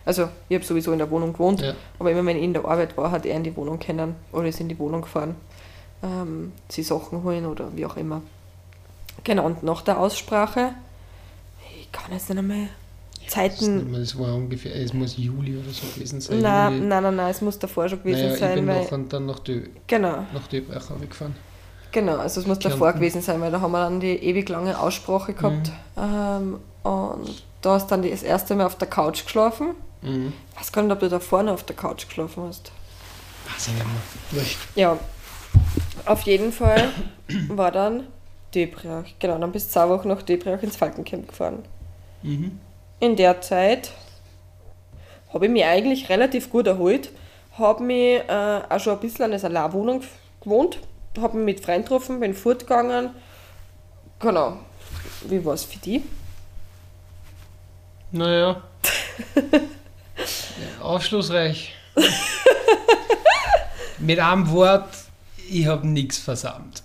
Also, ich habe sowieso in der Wohnung gewohnt, Ja. aber immer wenn ich in der Arbeit war, hat er in die Wohnung kennen oder ist in die Wohnung gefahren, ähm, sie Sachen holen oder wie auch immer. Genau, und nach der Aussprache, ich kann jetzt nicht einmal Zeiten. Das war ungefähr, es muss Juli oder so gewesen sein. Nein, Juli. nein, nein, nein, es muss davor schon gewesen naja, ich sein, bin weil. noch dann nach, Dö Genau, nach Döbrach gefahren. genau, also es muss Kärnten. davor gewesen sein, weil da haben wir dann die ewig lange Aussprache gehabt. Ähm, und da hast dann das erste Mal auf der Couch geschlafen. Mhm. Ich weiß gar nicht, ob du da vorne auf der Couch geschlafen hast. Weiß ich nicht mehr. Wurscht. Ja, auf jeden Fall (coughs) war dann Debrach. Genau, dann bis zwei Wochen nach Debrach ins Falkencamp gefahren. Mhm. In der Zeit habe ich mich eigentlich relativ gut erholt. Habe mich äh, auch schon ein bisschen an einer Salonwohnung gewohnt. Habe mich mit Freunden getroffen, bin fortgegangen. Genau. Wie war es für die? Naja. (laughs) Ja, Aufschlussreich. (laughs) Mit einem Wort, ich habe nichts versammelt.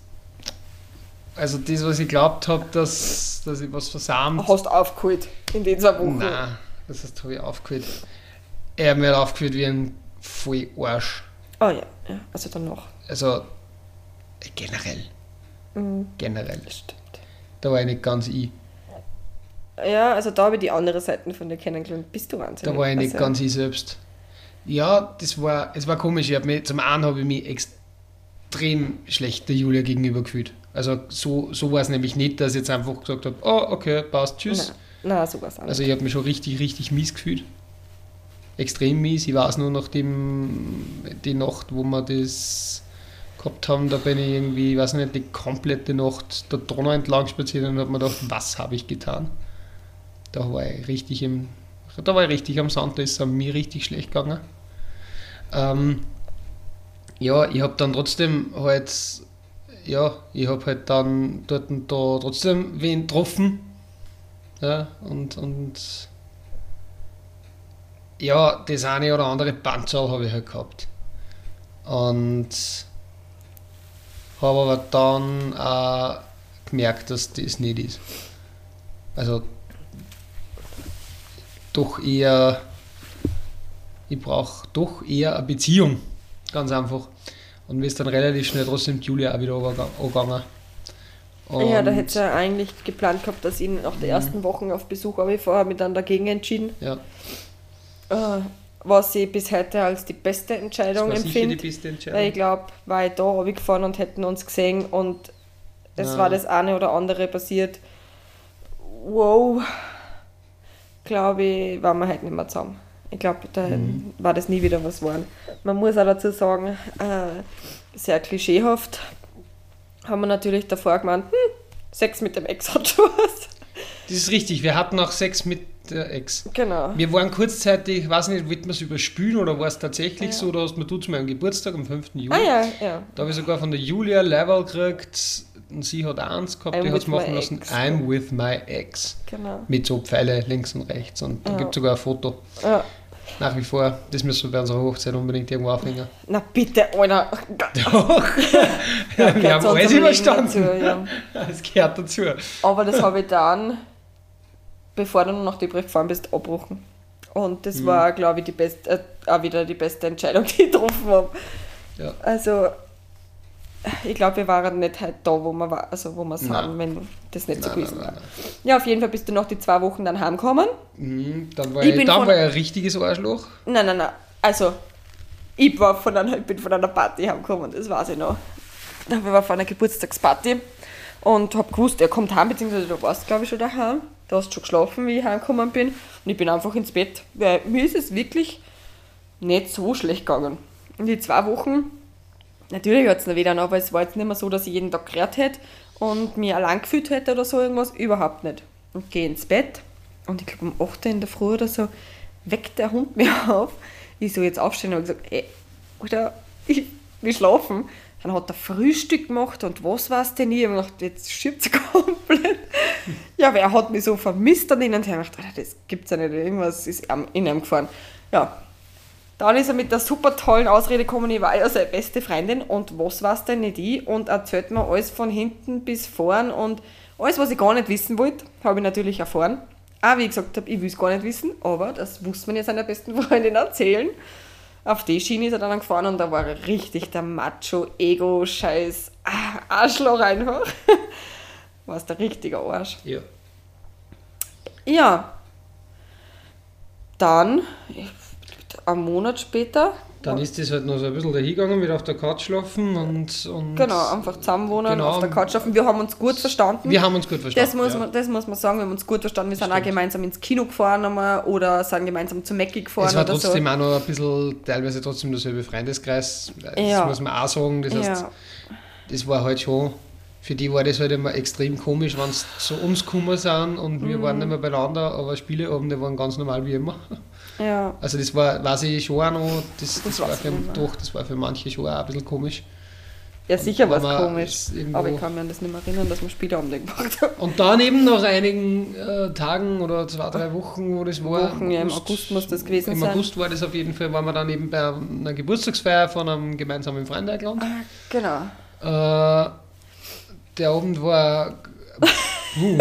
Also das, was ich glaubt habe, dass, dass ich was versammelt, Hast du aufgeholt in den zwei Wochen? nein, das heißt, habe ich aufgeführt. Er hat mir halt aufgeführt wie ein voll Arsch. Oh ja, ja, also danach. Also generell, Mhm, generell. stimmt. Da war ich nicht ganz ich. Ja, also da habe ich die andere Seite von dir kennengelernt. Bist du wahnsinnig. Da war ich nicht also, ganz ich selbst. Ja, das war, es war komisch. Ich hab mich, zum einen habe ich mich extrem schlecht der Julia gegenüber gefühlt. Also so, so war es nämlich nicht, dass ich jetzt einfach gesagt habe, oh, okay, passt, tschüss. Nein, so war es auch Also ich habe mich schon richtig, richtig mies gefühlt. Extrem mies. Ich weiß nur nach dem, die Nacht, wo wir das gehabt haben, da bin ich irgendwie, ich weiß nicht, die komplette Nacht der Donau entlang spaziert und habe mir gedacht, was habe ich getan? Da war ich richtig im, da war ich richtig am Sand, da ist es mir richtig schlecht gegangen. Ähm, ja, ich habe dann trotzdem halt, ja, ich habe halt dann dort und da trotzdem wen getroffen. Ja, und, und ja, das eine oder andere Panzerl habe ich halt gehabt. Und habe aber dann auch gemerkt, dass das nicht ist. Also doch eher, ich brauche doch eher eine Beziehung, ganz einfach. Und mir ist dann relativ schnell trotzdem Julia auch wieder angegangen- angegangen. ja, da Und- hätte ja eigentlich geplant gehabt, dass ich nach Mhm. der ersten Woche auf Besuch aber ich vorher mich dann dagegen entschieden. ja, Äh, was ich bis heute als die beste Entscheidung sicher die empfinde. beste Weil Entscheidung. ich glaube, war ich da runtergefahren und hätten uns gesehen und es Ja. war das eine oder andere passiert. Wow, glaube ich, waren wir halt nicht mehr zusammen. Ich glaube, da Mhm. war das nie wieder was geworden. Man muss auch dazu sagen, äh, sehr klischeehaft haben wir natürlich davor gemeint, hm, Sex mit dem Ex hat schon was. Das ist richtig, wir hatten auch Sex mit der Ex. Genau. Wir waren kurzzeitig, ich weiß nicht, wollten wir es überspülen oder war es tatsächlich Ja. so, da hast du mir zu meinem Geburtstag am 5. Juli. Ah ja, ja. Da habe ich sogar von der Julia Level gekriegt sie hat eins gehabt, I'm die hat es machen lassen, ex. I'm with my ex. Genau. Mit so Pfeile links und rechts und da Ja. gibt es sogar ein Foto. Ja. Nach wie vor, das müssen wir bei unserer Hochzeit unbedingt irgendwo aufhängen. Na bitte, Alter. (laughs) Doch! (laughs) wir Gehört haben alles überstanden. dazu, ja. (laughs) Das gehört dazu. Aber das habe ich dann, bevor du nach Diebrich gefahren bist, abgebrochen. Und das Mhm. war, glaube ich, die beste, äh, auch wieder die beste Entscheidung, die ich getroffen habe. Ja. Also, ich glaube, wir waren nicht halt da, wo wir, war, also wo wir sind, Nein. wenn das nicht so Nein, gewesen nein, war. Ja, auf jeden Fall bist du nach die zwei Wochen dann heimgekommen. Mhm, dann war Ich ich, dann war ich ein richtiges Arschloch. Nein, nein, nein. Also, ich war von einer, ich bin von einer Party heimgekommen, das weiß ich noch. Wir waren von einer Geburtstagsparty und hab gewusst, er kommt heim, beziehungsweise du warst, glaube ich, schon daheim. Du hast schon geschlafen, wie ich heimgekommen bin. Und ich bin einfach ins Bett, weil mir ist es wirklich nicht so schlecht gegangen. In die zwei Wochen, natürlich hat es noch wieder, an, aber es war jetzt nicht mehr so, dass ich jeden Tag gerät hätte und mich allein gefühlt hätte oder so irgendwas, überhaupt nicht. Und gehe ins Bett und ich glaube um 8 Uhr in der Früh oder so, weckt der Hund (laughs) mich auf. Ich so jetzt aufstehen und gesagt, ey, Alter, ich will schlafen. Dann hat er Frühstück gemacht und was weiß denn ich? Ich habe gedacht, jetzt schiebt es (laughs) komplett. Ja, wer hat mich so vermisst dann hin und. Ich dachte, das gibt's ja nicht, irgendwas ist in ihm gefahren. Ja, dann ist er mit der super tollen Ausrede gekommen, ich war ja seine beste Freundin und was weiß denn nicht ich und erzählt mir alles von hinten bis vorn und alles, was ich gar nicht wissen wollte, habe ich natürlich erfahren. Auch wie ich gesagt habe, ich will es gar nicht wissen, aber das wusste man ja seiner besten Freundin erzählen. Auf die Schiene ist er dann gefahren und da war er richtig der Macho-Ego-Scheiß ah, Arschloch einfach. (laughs) war es der richtige Arsch. Ja. Ja. Dann, einen Monat später. Dann ist das halt noch so ein bisschen dahingegangen, wieder auf der Couch schlafen und. und Genau, einfach zusammenwohnen, Genau. auf der Couch schlafen. Wir haben uns gut verstanden. wir haben uns gut verstanden. das, muss ja. man, das muss man sagen, wir haben uns gut verstanden. Wir sind auch Stimmt. gemeinsam ins Kino gefahren einmal oder sind gemeinsam zu Mackie gefahren Es war trotzdem so. auch noch ein bisschen, teilweise trotzdem derselbe Freundeskreis. Das Ja. muss man auch sagen. Das heißt, Ja, das war halt schon, für die war das halt immer extrem komisch, wenn sie so ums Kummer sind und wir Mhm. waren nicht mehr beieinander, aber Spieleabende waren ganz normal wie immer. Ja. Also das war, weiß ich schon auch noch, das, das, Das war für, doch, das war für manche schon auch ein bisschen komisch. ja, sicher war es komisch. Aber ich kann mir an das nicht mehr erinnern, dass wir Spieleabend gemacht haben. Und dann eben nach einigen äh, Tagen oder zwei, drei Wochen, wo das war. Wochen, ja, im August muss das gewesen Im sein. August war das auf jeden Fall, waren wir dann eben bei einer Geburtstagsfeier von einem gemeinsamen Freund eingeladen. Ah, genau. Äh, der Abend war. (laughs) Uh,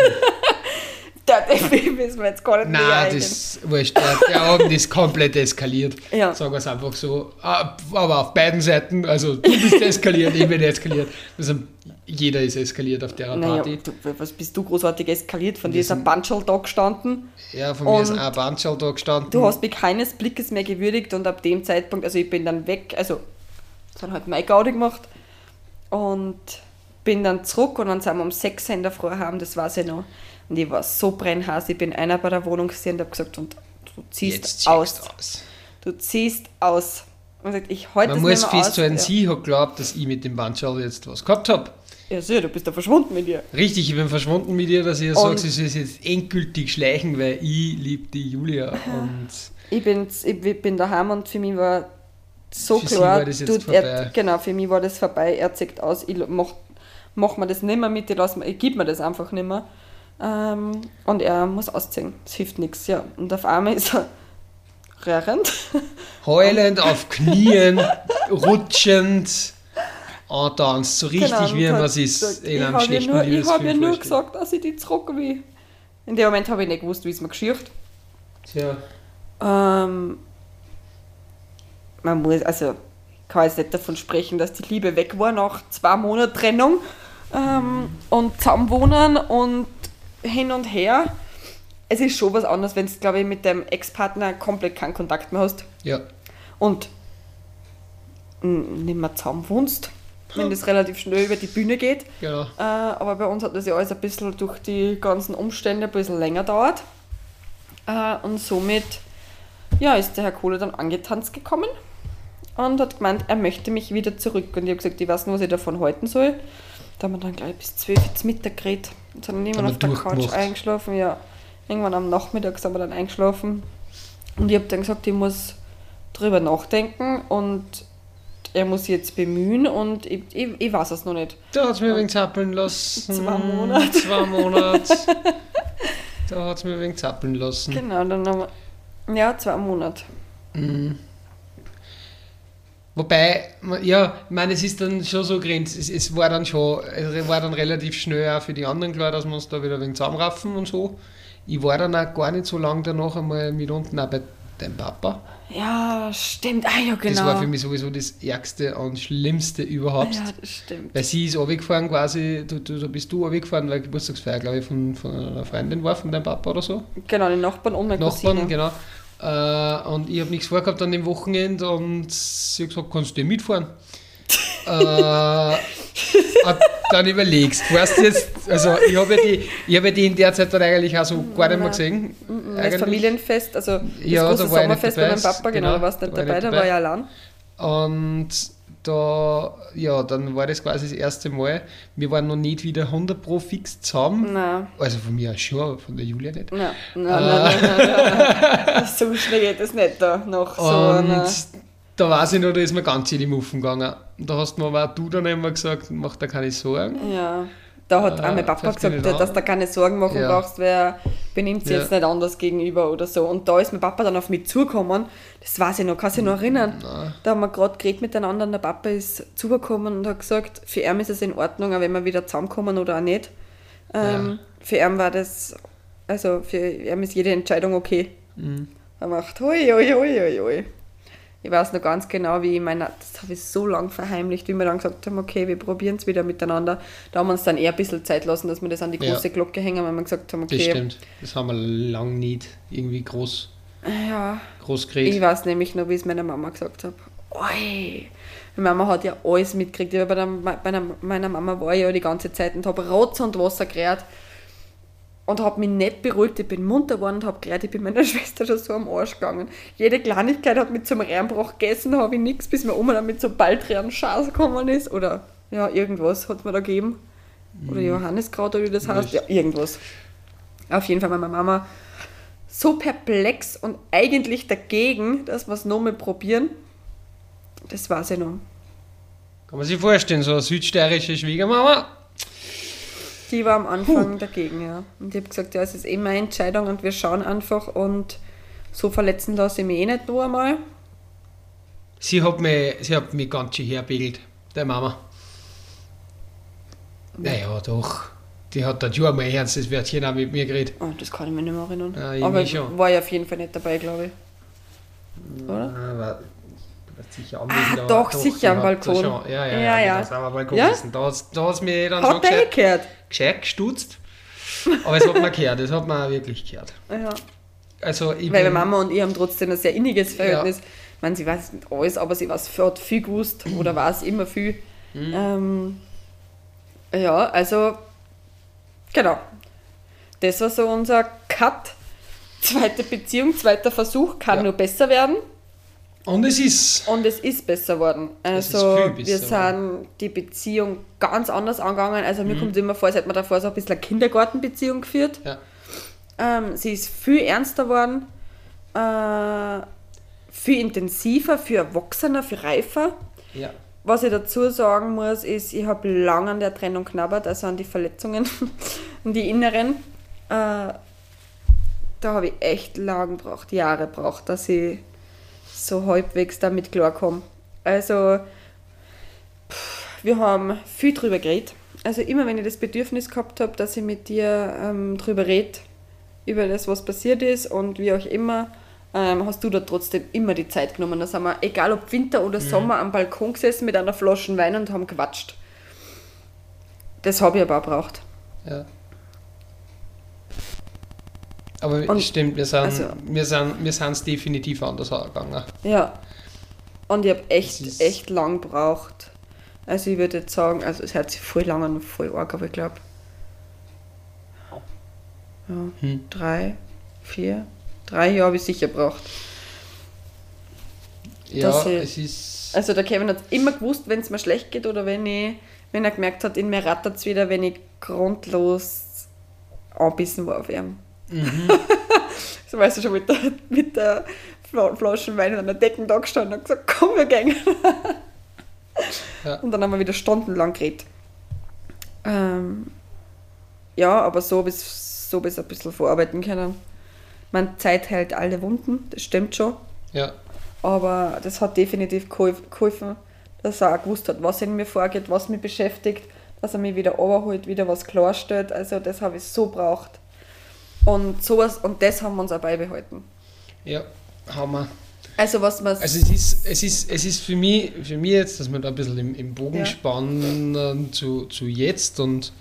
Baby müssen wir jetzt gar nicht nein, das wurscht. Der, der Abend ist komplett eskaliert. Ja. Sagen wir es einfach so. Ah, Aber auf beiden Seiten. Also du bist eskaliert, ich bin eskaliert. Also jeder ist eskaliert auf der Naja, Party. du, was bist du großartig eskaliert? Von dir ist ein Bandschall da gestanden. Ja, von mir ist ein Bandschall da gestanden. Du hast mich keines Blickes mehr gewürdigt und ab dem Zeitpunkt, also ich bin dann weg, also dann halt mein Gaudi gemacht und bin dann zurück und dann sind wir um 6 Uhr in der Früh heim, das weiß ich noch. Und ich war so brennhaß, ich bin einer bei der Wohnung gesehen und habe gesagt, und du ziehst aus. aus. Du ziehst aus. Und gesagt, ich halte Man muss nicht mehr aus. festhalten, ja. sie hat geglaubt, dass ich mit dem Bandschall jetzt was gehabt habe. ja, sicher, du bist da verschwunden mit dir. Richtig, ich bin verschwunden mit ihr, dass ich ihr sage, sie soll jetzt endgültig schleichen, weil ich liebe die Julia. Und Ich bin, ich bin daheim und für mich war so klar, war das jetzt du. Er, genau, für mich war das vorbei, er zeigt aus, ich mach, mach mir das nicht mehr mit, ich, lass, ich gib mir das einfach nicht mehr. Ähm, und er muss ausziehen, es hilft nichts, ja. Und auf einmal ist er rührend. heulend auf (laughs) Knien, rutschend und tanzt so richtig, Genau, wie man es in einem ich schlechten habe nur, ich hab ja nur vorstellt. gesagt, dass ich die zurück will. In dem Moment habe ich nicht gewusst, wie es mir geschieht. Tja, Ähm, man muss, also ich kann jetzt nicht davon sprechen, dass die Liebe weg war nach zwei Monaten Trennung ähm, und zusammenwohnen und hin und her. Es ist schon was anderes, wenn du, glaube ich, mit deinem Ex-Partner komplett keinen Kontakt mehr hast ja. und nicht mehr zusammen wohnst, wenn das relativ schnell über die Bühne geht. Genau. Äh, aber bei uns hat das ja alles ein bisschen durch die ganzen Umstände ein bisschen länger dauert. Äh, und somit ja, ist der Herr Kohle dann angetanzt gekommen und hat gemeint, er möchte mich wieder zurück. Und ich habe gesagt, ich weiß nicht, was ich davon halten soll. Da haben wir dann gleich bis 12 Uhr Mittag geredet sind irgendwann auf der Couch eingeschlafen. Ja, irgendwann am Nachmittag sind wir dann eingeschlafen. Und ich habe dann gesagt, ich muss drüber nachdenken und er muss sich jetzt bemühen und ich, ich, ich weiß es noch nicht. Da hat es mir ein wenig zappeln (laughs) lassen. Zwei Monate. Zwei Monate. (laughs) da hat es mir ein wenig zappeln lassen. Genau, dann haben wir, ja, zwei Monate. Mhm. Wobei, ja, ich meine, es ist dann schon so grenzt. Es, es war dann schon, es war dann relativ schnell auch für die anderen klar, dass wir uns da wieder ein wenig zusammenraffen und so. Ich war dann auch gar nicht so lange danach einmal mit unten auch bei deinem Papa. Ja, stimmt. Ah ja, genau. Das war für mich sowieso das Ärgste und Schlimmste überhaupt. Ja, das stimmt. Weil sie ist runtergefahren quasi, du, du, da bist du runtergefahren, weil Geburtstagsfeier, glaube ich, von, von einer Freundin war, von deinem Papa oder so. Genau, die Nachbarn und meine Nachbarn, Cousine. genau. Äh, und ich habe nichts vorgehabt an dem Wochenende und sie hat gesagt, kannst du mitfahren? (laughs) äh, und dann überlegst, weißt du jetzt, also ich habe ja, die, ich hab ja die in der Zeit dann eigentlich auch so gar nicht mehr Nein. gesehen. Das Eigentlich. Familienfest, also das Ja, große da Sommerfest bei dabei. meinem Papa, genau, Genau, da warst du nicht war dabei, nicht da war ich allein. Und da, ja, dann war das quasi das erste Mal. Wir waren noch nicht wieder 100 Pro fix zusammen. Nein. Also von mir schon, aber von der Julia nicht. Nein, nein, nein, nein, nein, nein. So schnell geht es nicht da noch so. Und nein. da weiß ich noch, da ist mir ganz in die Muffen gegangen. Da hast du mir aber auch du dann immer gesagt, mach dir keine Sorgen. Ja, da hat Äh, auch mein Papa gesagt, dass du keine Sorgen machen Ja. brauchst, weil er benimmt sich Ja. jetzt nicht anders gegenüber oder so. Und da ist mein Papa dann auf mich zugekommen, das weiß ich noch, kannst du dich noch erinnern? Nein. Da haben wir gerade geredet miteinander und der Papa ist zugekommen und hat gesagt, für ihn ist es in Ordnung, auch wenn wir wieder zusammenkommen oder auch nicht. Ähm, Für ihn war das, also für ihn ist jede Entscheidung okay. Mhm. Er macht, hui, hui, hui, hui, hui. Ich weiß noch ganz genau, wie ich meine, das habe ich so lange verheimlicht, wie wir dann gesagt haben, okay, wir probieren es wieder miteinander. Da haben wir uns dann eher ein bisschen Zeit lassen, dass wir das an die Ja. große Glocke hängen, weil wir gesagt haben, Das okay, stimmt. Das haben wir lang nicht irgendwie groß, ja, groß ich gekriegt. weiß nämlich noch, wie ich es meiner Mama gesagt habe. Oi, meine Mama hat ja alles mitgekriegt. Ich bei, der, bei der, meiner Mama war ich ja die ganze Zeit und habe Rotz und Wasser gerät und habe mich nicht beruhigt. Ich bin munter geworden und habe gelernt, ich bin meiner (laughs) Schwester schon so am Arsch gegangen. Jede Kleinigkeit hat mich zum Reinbruch gegessen, habe ich nichts, bis mir Oma dann mit so Baldrian Schaß gekommen ist. Oder ja, irgendwas hat mir da gegeben. Oder Johanniskraut oder wie das heißt. Ja, irgendwas. Auf jeden Fall war meine Mama so perplex und eigentlich dagegen, dass wir es nochmal probieren. Das weiß ich noch. Kann man sich vorstellen, so eine südsteirische Schwiegermama. Die war am Anfang dagegen, ja. Und ich habe gesagt, ja, es ist eh meine Entscheidung und wir schauen einfach und so verletzen lasse ich mich eh nicht noch einmal. Sie hat mich, sie hat mich ganz schön herbegelt, der Mama. Naja, doch. Die hat dann schon einmal ein ernstes Wörtchen auch mit mir geredet. Oh, das kann ich mir nicht mehr erinnern. Ja, ich Aber ich schon. war ja auf jeden Fall nicht dabei, glaube ich. Oder? Ah, warst sicher Ah, anwesend, aber doch, sicher am Balkon. da Schon, ja, ja, Ja, ja. ja. Am Balkon Ja? gesessen. Da hat mich dann schon Hat der gescheit, gescheit gestutzt. Aber es hat mir gehört, es hat mir auch wirklich gehört. (laughs) Ja. Also Weil meine Mama und ich haben trotzdem ein sehr inniges Verhältnis. Ich meine, sie weiß nicht alles, aber sie weiß, hat viel gewusst oder weiß immer viel. Mhm. Ähm, ja, also, genau. Das war so unser Cut. Zweite Beziehung, zweiter Versuch, kann Ja. nur besser werden. Und es ist. Und es ist besser geworden. Es ist Also, wir sind die Beziehung ganz anders angegangen. Also, Mhm. mir kommt es immer vor, als hätte man davor so ein bisschen eine Kindergartenbeziehung geführt. Ja. Ähm, sie ist viel ernster geworden, äh, viel intensiver, viel erwachsener, viel reifer. ja. Was ich dazu sagen muss, ist, ich habe lange an der Trennung knabbert, also an die Verletzungen, (laughs) an die inneren. Äh, da habe ich echt lang gebraucht, Jahre gebraucht, dass ich so halbwegs damit klarkomme. Also, pff, wir haben viel drüber geredet. Also immer wenn ich das Bedürfnis gehabt habe, dass ich mit dir ähm, drüber rede, über das, was passiert ist und wie auch immer, ähm, hast du da trotzdem immer die Zeit genommen. Da sind wir, egal ob Winter oder Sommer, am Balkon gesessen mit einer Flasche Wein und haben gequatscht. Das habe ich aber auch gebraucht. Ja. Aber Und- stimmt, wir sind also- wir sind wir sind es definitiv anders angegangen. Ja. Und ich habe echt, echt lang gebraucht. Also ich würde jetzt sagen, also es hört sich voll lang und voll arg, aber ich glaube, ja, Hm. drei, vier, drei Jahre habe ich sicher gebraucht. Ja, ich- es ist. Also der Kevin hat immer gewusst, wenn es mir schlecht geht oder wenn ich, wenn er gemerkt hat, in mir rattert es wieder, wenn ich grundlos anbissen war auf ihm. Mhm. (laughs) so weißt du schon mit der, mit der Fla- Flasche Wein an der Decken da gestanden und gesagt, komm, wir gehen. (laughs) Ja. Und dann haben wir wieder stundenlang geredet. Ähm, ja, aber so bis so bis ein bisschen verarbeiten können. Man Zeit hält alle Wunden, das stimmt schon. Ja, Aber das hat definitiv geholf- geholfen, dass er auch gewusst hat, was in mir vorgeht, was mich beschäftigt, dass er mich wieder überholt, wieder was klarstellt. Also das habe ich so braucht. Und sowas, und das haben wir uns auch beibehalten. ja, haben wir. Also was man Also es ist, es ist, es ist für mich, für mich jetzt, dass wir da ein bisschen im, im Bogen Ja. spannen zu, zu jetzt und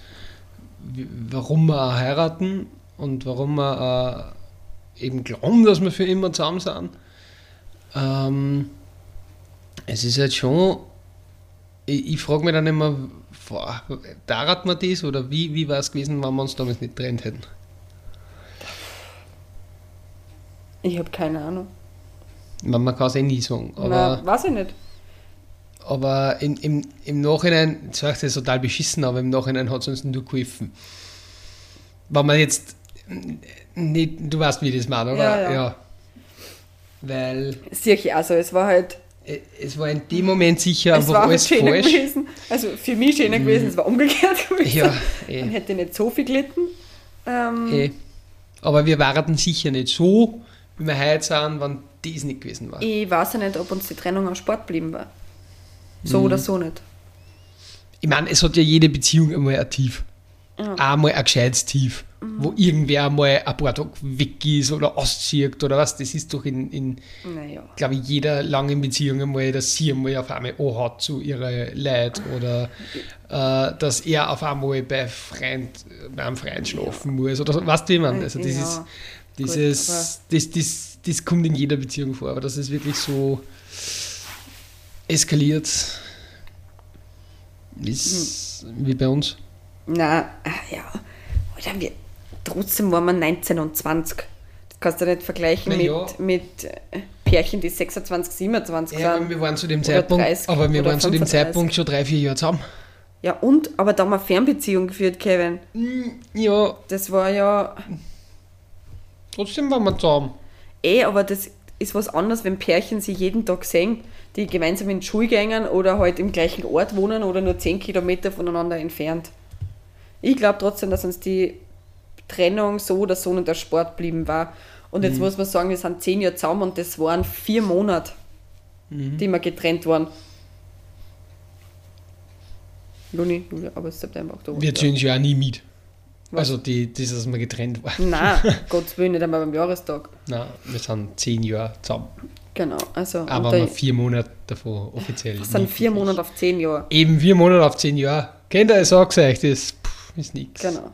warum wir auch heiraten und warum wir äh, eben glauben, dass wir für immer zusammen sind. Ähm, es ist halt schon, ich, ich frage mich dann immer, boah, dauert man das oder wie, wie wäre es gewesen, wenn wir uns damals nicht getrennt hätten? Ich habe keine Ahnung. Man, man kann es eh nie sagen, aber... Na, weiß ich nicht. aber in, im, im Nachhinein, das heißt, das ist total beschissen, aber im Nachhinein hat es uns nur geholfen. Wenn man jetzt nicht, du weißt, wie ich das meine, oder? Ja, ja. Weil Sehe ich also, es war halt, äh, es war in dem Moment sicher es einfach war halt alles schöner falsch. gewesen. Also für mich schöner gewesen, es war umgekehrt gewesen. Ja, Man eh, hätte nicht so viel gelitten. Ähm, eh. Aber wir waren sicher nicht so, wie wir heute sind, wenn das nicht gewesen war. Ich weiß ja nicht, ob uns die Trennung am Sport geblieben war. So Mhm. oder so nicht. Ich meine, es hat ja jede Beziehung einmal ein Tief. Ja. Einmal ein gescheites Tief, wo irgendwer mal ein paar Tage weg ist oder auszieht oder was. Das ist doch in, in Naja. glaube ich, jeder langen Beziehung einmal, dass sie einmal auf einmal anhat zu ihrer Leid oder äh, dass er auf einmal bei, Freund, bei einem Freund schlafen muss oder so. Weißt du, wie man? Also das Ja, ist, gut, dieses, das, das, das kommt in jeder Beziehung vor, aber das ist wirklich so eskaliert ist Hm. wie bei uns. Na, ja. Oder wir, trotzdem waren wir 19 und 20. Das kannst du nicht vergleichen Na mit, ja. mit äh, Pärchen, die 26, 27 Ja, sind. wir waren zu dem Zeitpunkt, 30 aber wir waren zu dem 35. Zeitpunkt schon drei, vier Jahre zusammen. Ja, und? Aber da haben wir Fernbeziehung geführt, Kevin. Ja, Das war ja trotzdem waren wir zusammen. eh, aber das ist was anderes, wenn Pärchen sich jeden Tag sehen, die gemeinsam in die Schule gehen oder halt im gleichen Ort wohnen oder nur 10 Kilometer voneinander entfernt. Ich glaube trotzdem, dass uns die Trennung so oder so nicht der Sport blieben war. Und jetzt muss man sagen, wir sind zehn Jahre zusammen und das waren vier Monate, die wir getrennt waren. Juni, Juli, August, September, Oktober. Wir ziehen ja auch nie mit. Was? Also die, das, dass wir getrennt waren. Nein, (laughs) Gottes Willen, nicht einmal beim Jahrestag. Nein, wir sind zehn Jahre zusammen. Genau, also Aber und wir vier Monate davon offiziell. das sind vier. Monate auf zehn Jahre. Eben vier Monate auf zehn Jahre. Kennt ihr, ich sag's euch, das pff, ist nichts. Genau.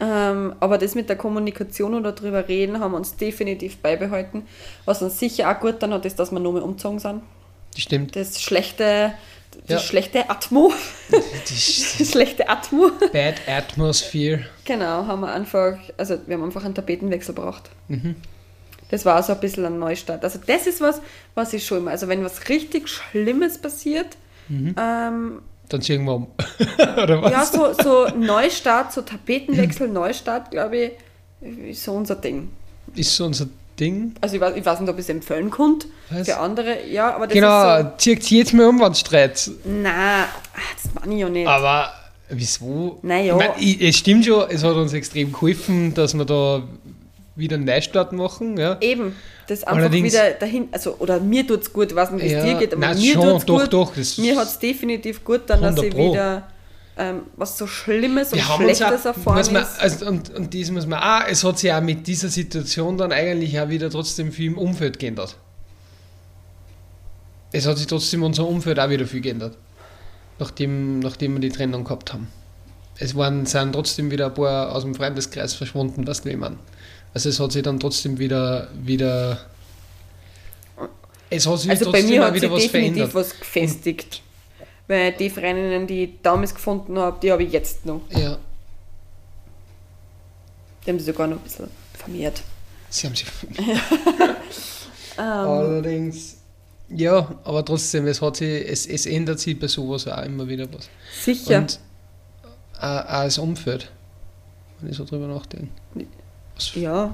Ähm, aber das mit der Kommunikation oder drüber reden haben wir uns definitiv beibehalten. Was uns sicher auch gut dann hat, ist, dass wir nur mehr umgezogen sind. Das stimmt. Das schlechte, die Ja. schlechte Atmo, (laughs) die schlechte Atmo. Bad Atmosphere. Genau, haben wir einfach, also wir haben einfach einen Tapetenwechsel braucht. Mhm. Das war so ein bisschen ein Neustart. Also das ist was, was ich schon immer, also wenn was richtig Schlimmes passiert, Mhm. ähm, Dann ziehen wir um. (laughs) Oder was? ja, so, so Neustart, so Tapetenwechsel, (laughs) Neustart, glaube ich, ist so unser Ding. Ist so unser Ding. Also ich weiß, ich weiß nicht, ob ich es empfehlen konnte Was? für andere, ja, aber das Genau, ist zieht sie jetzt mal um, wenn es streit. so, nein, das meine ich ja nicht. Aber wieso? Na ja. Ich mein, es stimmt schon, es hat uns extrem geholfen, dass wir da wieder einen Neustart machen. Ja. Eben, das einfach Allerdings- wieder dahin, also, oder mir tut es gut, weiß nicht, wie es Ja, dir geht, aber nein, mir tut es doch, gut. doch, das- mir hat es definitiv gut dann, dass 100 ich wieder ähm, was so Schlimmes und Schlechtes erfahren muss man, ist. also, und, und das muss man auch, es hat sich auch mit dieser Situation dann eigentlich auch wieder trotzdem viel im Umfeld geändert. Es hat sich trotzdem unser Umfeld auch wieder viel geändert, nachdem, nachdem wir die Trennung gehabt haben. Es waren, sind trotzdem wieder ein paar aus dem Freundeskreis verschwunden, was will man. Also es hat sich dann trotzdem wieder, wieder es hat sich Also bei trotzdem mir hat sich wieder was definitiv verändert. was gefestigt. Weil die Freundinnen, die ich damals gefunden habe, die habe ich jetzt noch. Ja, Die haben sich sogar noch ein bisschen vermehrt. sie haben sich (laughs) Ähm, Allerdings, ja, aber trotzdem, es, hat sich, es, es ändert sich bei sowas auch immer wieder was. sicher. Und auch, auch das Umfeld, wenn ich so drüber nachdenke. Was, ja.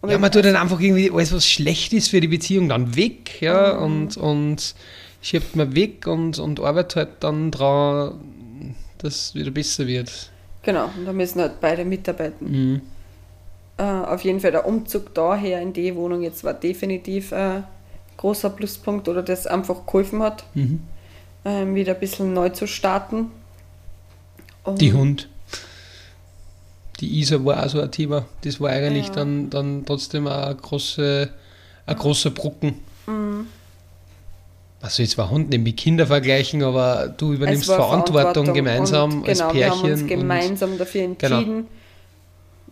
Aber ja, man tut dann einfach irgendwie alles, was schlecht ist für die Beziehung, dann weg, ja, Mhm. und, und schiebt man weg und, und arbeitet halt dann dran, dass es wieder besser wird. Genau, und da müssen halt beide mitarbeiten. Mhm. Äh, auf jeden Fall der Umzug daher in die Wohnung jetzt war definitiv ein großer Pluspunkt oder das einfach geholfen hat, Mhm. ähm, wieder ein bisschen neu zu starten. Und Die Hund. Die Isa war auch so ein Thema. Das war eigentlich Ja. dann, dann trotzdem auch ein, große, ein großer Brocken. Mhm. Also jetzt war Hund nicht mit Kinder vergleichen, aber du übernimmst war Verantwortung, gemeinsam und, als genau, Pärchen. wir haben uns gemeinsam dafür Genau. entschieden.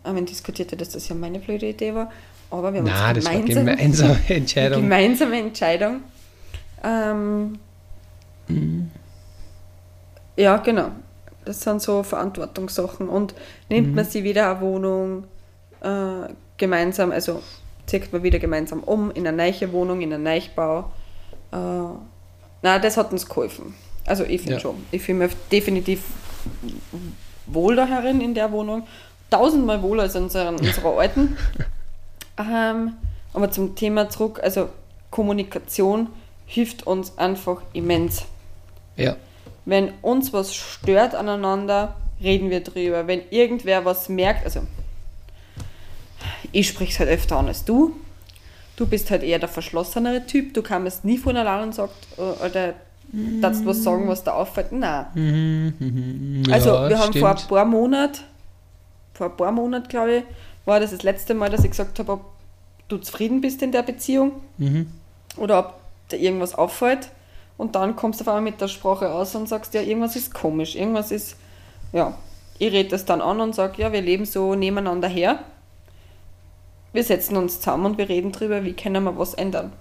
Haben wir diskutiert, dass das ja meine blöde Idee war, aber wir haben Nein, uns das war eine gemeinsam, gemeinsame eine (laughs) Entscheidung. gemeinsame Entscheidung. Ähm, Mhm. Ja, genau. Das sind so Verantwortungssachen. Und nimmt Mhm. man sie wieder eine Wohnung äh, gemeinsam, also zieht man wieder gemeinsam um in eine neue Wohnung, in einen Neubau. Äh, Nein, das hat uns geholfen. Also ich finde Ja. schon. Ich fühle mich definitiv wohl da herin in der Wohnung. Tausendmal wohler als in unseren, unserer alten. Ähm, aber zum Thema zurück, also Kommunikation hilft uns einfach immens. Ja. Wenn uns was stört aneinander, reden wir drüber. Wenn irgendwer was merkt, also ich spreche halt öfter an als du. Du bist halt eher der verschlossenere Typ. Du kamst nie von allein und sagt, äh, oder darfst was sagen, was da auffällt. Nein. Also Ja, wir haben vor ein stimmt. paar Monaten, vor ein paar Monaten glaube ich, war das das letzte Mal, dass ich gesagt habe, ob du zufrieden bist in der Beziehung Mhm. oder ob dir irgendwas auffällt. Und dann kommst du auf einmal mit der Sprache aus und sagst, ja, irgendwas ist komisch, irgendwas ist, ja, ich rede das dann an und sage, ja, wir leben so nebeneinander her. Wir setzen uns zusammen und wir reden drüber, wie können wir was ändern.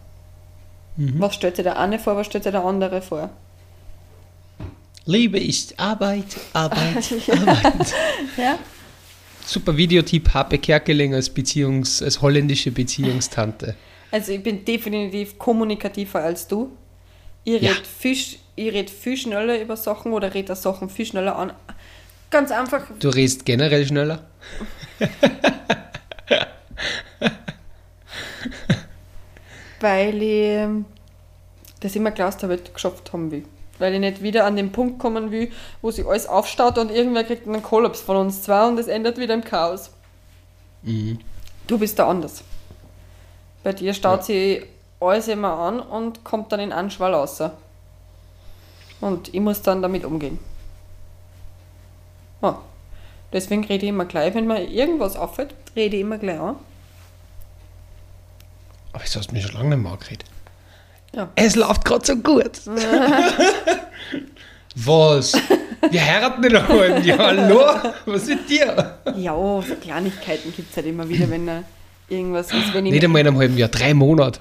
Mhm. Was stellt sich der eine vor, was stellt sich der andere vor? Liebe ist Arbeit, Arbeit, (laughs) Arbeit. (laughs) Ja? Super Videotipp, Harpe Kerkeling als, Beziehungs-, als holländische Beziehungstante. Also ich bin definitiv kommunikativer als du. Ich Ja. rede viel, ich red viel schneller über Sachen oder rede Sachen viel schneller an. Ganz einfach, Du redest generell schneller. (laughs) weil ich das immer habe geschafft haben will. Weil ich nicht wieder an den Punkt kommen will, wo sich alles aufstaut und irgendwer kriegt einen Kollaps von uns zwei und es endet wieder im Chaos. Mhm. Du bist da anders. Bei dir staut sich alles immer an und kommt dann in einen Schwall raus. Und ich muss dann damit umgehen. Ja. Deswegen rede ich immer gleich, wenn mir irgendwas auffällt, rede ich immer gleich an. Jetzt hast du mich schon lange nicht mehr geredet. Ja. Es läuft gerade so gut. (laughs) Was? Wir heiraten in einem halben Jahr. Hallo? Was mit dir? Ja, so Kleinigkeiten gibt es halt immer wieder, wenn da irgendwas ist. Wenn ich Nicht einmal in einem halben Jahr, drei Monate.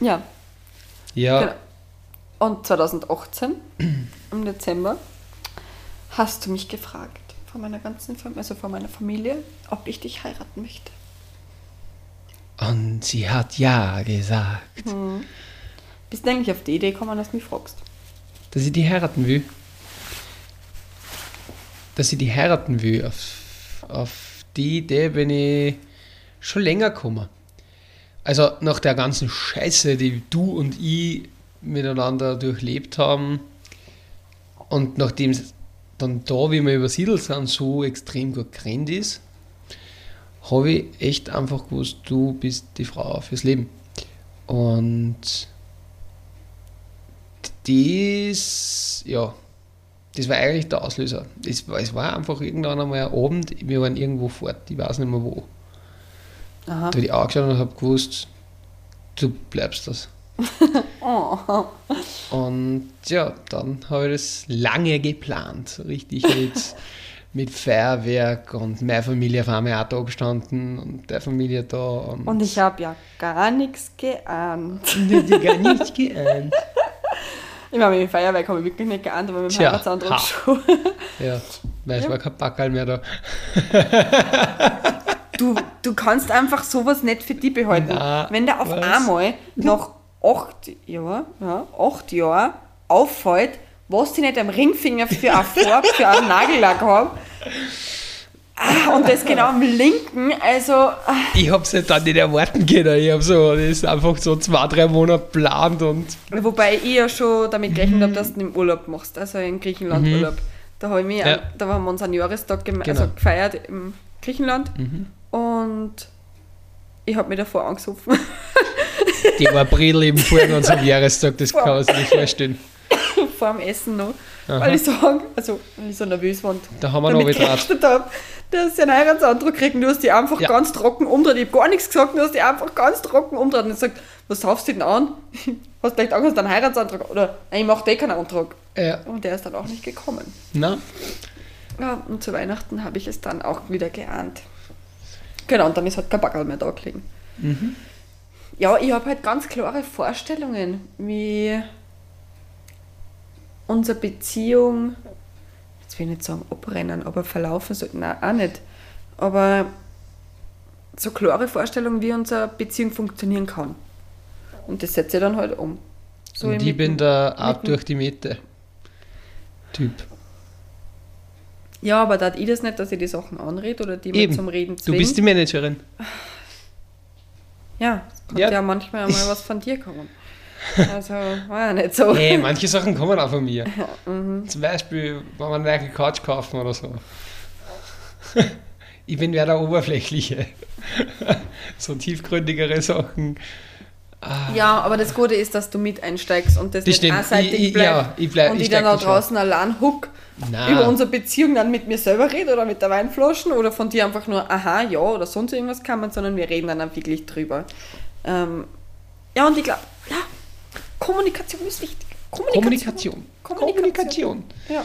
ja, Ja, Genau. Und 2018, im Dezember, hast du mich gefragt, von meiner ganzen Familie, also von meiner Familie, ob ich dich heiraten möchte. und sie hat ja gesagt, Bist du eigentlich auf die Idee gekommen, dass du mich fragst? dass sie die heiraten will. Dass sie die heiraten will. Auf, auf die Idee bin ich schon länger gekommen. Also nach der ganzen Scheiße, die du und ich miteinander durchlebt haben und nachdem es dann da, wie wir übersiedelt sind, so extrem gut gerannt ist, habe ich echt einfach gewusst, du bist die Frau fürs Leben. Und das, ja, das war eigentlich der Auslöser. Es war, es war einfach irgendwann einmal ein Abend, wir waren irgendwo fort, ich weiß nicht mehr wo. Aha. Da habe ich angeschaut und habe gewusst, du bleibst das. Oh. (laughs) Und ja, dann habe ich das lange geplant, richtig mit, (laughs) mit Feuerwerk und meine Familie auf einmal auch da gestanden und der Familie da. Und, Und ich habe ja gar nichts geahnt. (laughs) die gar nicht geahnt. Ich meine, mit dem Feuerwerk habe ich wirklich nicht geahnt, aber mit dem ha. schon. Ja, weil es Ja. war kein Backerl mehr da. Du, du kannst einfach sowas nicht für dich behalten. Na, Wenn der auf was? einmal nach acht Jahren, ja, acht Jahren auffällt, was die nicht am Ringfinger für eine (laughs) Farbe, für einen Nagellack haben. Ah, Und das genau am linken, also ah, Ich habe es halt dann nicht erwarten können. Ich habe so, das ist einfach so zwei, drei Monate geplant und wobei ich ja schon damit gerechnet habe, dass du im Urlaub machst, also in Griechenland Urlaub. Da, hab ich mich, Mhm. Ja. da haben wir unseren Jahrestag Genau. also gefeiert im Griechenland Mhm. und ich habe mich davor angesoffen. Die war Bredel eben vor unserem Jahrestag, das kann man sich nicht vorstellen. vor dem Essen noch, Aha. weil ich sagen, also weil ich so nervös war und Da haben wir noch damit wieder gerechnet habe, dass sie einen Heiratsantrag kriegen. Du hast die einfach Ja. ganz trocken umdreht. Ich habe gar nichts gesagt, du hast die einfach ganz trocken umdreht und gesagt, was saufst du denn an? (laughs) Hast vielleicht Angst, einen Heiratsantrag? Oder nein, ich mache eh keinen Antrag. Ja, Und der ist dann auch nicht gekommen. na, Ja, und zu Weihnachten habe ich es dann auch wieder geahnt. Genau, und dann ist halt kein Backerl mehr da gelegen. Mhm. Ja, ich habe halt ganz klare Vorstellungen, wie unsere Beziehung, jetzt will ich nicht sagen abrennen, aber verlaufen sollte, nein, auch nicht. Aber so klare Vorstellungen, wie unsere Beziehung funktionieren kann. Und das setze ich dann halt um. So und ich bin der ab durch die Mitte. Typ. Ja, aber da ich das nicht, dass ich die Sachen anrede oder die mir zum Reden Du zwingt. bist die Managerin. Ja, kann Ja. ja. manchmal einmal was von dir kommen. (laughs) Also, war ja nicht so. Hey, manche Sachen kommen auch von mir. Mhm. Zum Beispiel, wenn wir eine Couch kaufen oder so. (laughs) Ich bin ja der Oberflächliche. (laughs) So tiefgründigere Sachen. Ah, Ja, aber das Gute ist, dass du mit einsteigst und das, nicht einseitig Ich- bleibt. ja, ich bleib- und ich ich dann da da schon. draußen allein huck Nein. über unsere Beziehung dann mit mir selber rede oder mit der Weinflaschen oder von dir einfach nur aha, ja oder sonst irgendwas kann man, sondern wir reden dann auch wirklich drüber. Ähm, ja, und ich glaube, ja, Kommunikation ist wichtig. Kommunikation. Kommunikation. Kommunikation. Ja,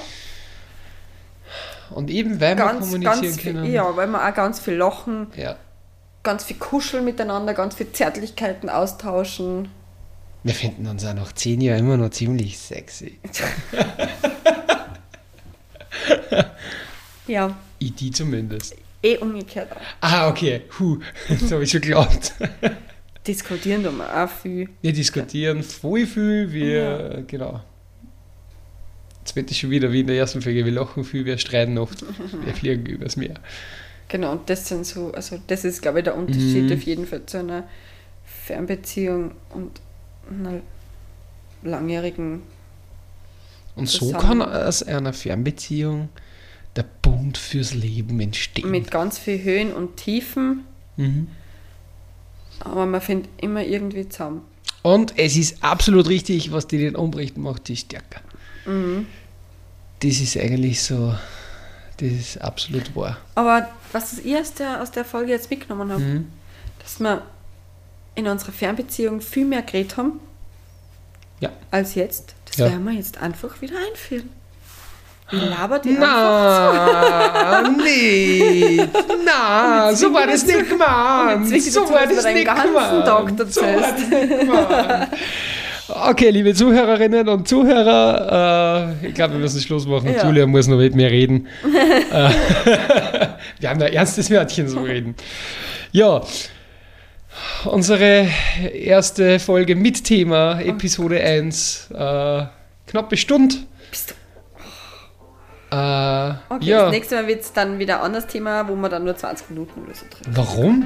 Und eben weil wir ganz, kommunizieren ganz viel, können. ja, weil wir auch ganz viel lachen, ja. Ganz viel kuscheln miteinander, ganz viel Zärtlichkeiten austauschen. Wir finden uns auch nach zehn Jahren immer noch ziemlich sexy. (laughs) Ja, Ich die zumindest. eh umgekehrt auch. Ah, okay. Huh. Das habe ich schon geglaubt. (laughs) Diskutieren tun wir auch viel. Wir diskutieren voll viel. Wir, genau. Jetzt wird es schon wieder wie in der ersten Folge. Wir lachen viel, wir streiten oft. Wir fliegen übers Meer. Genau, und das sind so, also das ist, glaube ich, der Unterschied Mhm. auf jeden Fall zu einer Fernbeziehung und einer langjährigen. Und so kann aus einer Fernbeziehung der Bund fürs Leben entstehen. Mit ganz viel Höhen und Tiefen, mhm. aber man findet immer irgendwie zusammen. Und es ist absolut richtig, was die den umbricht, macht die stärker. Mhm. Das ist eigentlich so, das ist absolut wahr. Aber was ich aus der, aus der Folge jetzt mitgenommen habe, Mhm. dass wir in unserer Fernbeziehung viel mehr geredet haben Ja. als jetzt. Das Ja. werden wir jetzt einfach wieder einführen. Ich laber die einfach Na, nicht. (laughs) Na, Und so war das nicht (laughs) gemeint. So war das nicht gemeint. So war das nicht gemeint. Okay, liebe Zuhörerinnen und Zuhörer, äh, ich glaube, wir müssen Schluss machen. Ja. Julia muss noch mit mir reden. (laughs) Äh, (laughs) wir haben ein ernstes Wörtchen zu reden. Ja, unsere erste Folge mit Thema, Episode 1, äh, knappe Stunde. Bist du Äh, Okay, ja. das nächste Mal wird es dann wieder ein anderes Thema, wo wir dann nur 20 Minuten oder so drin. Warum?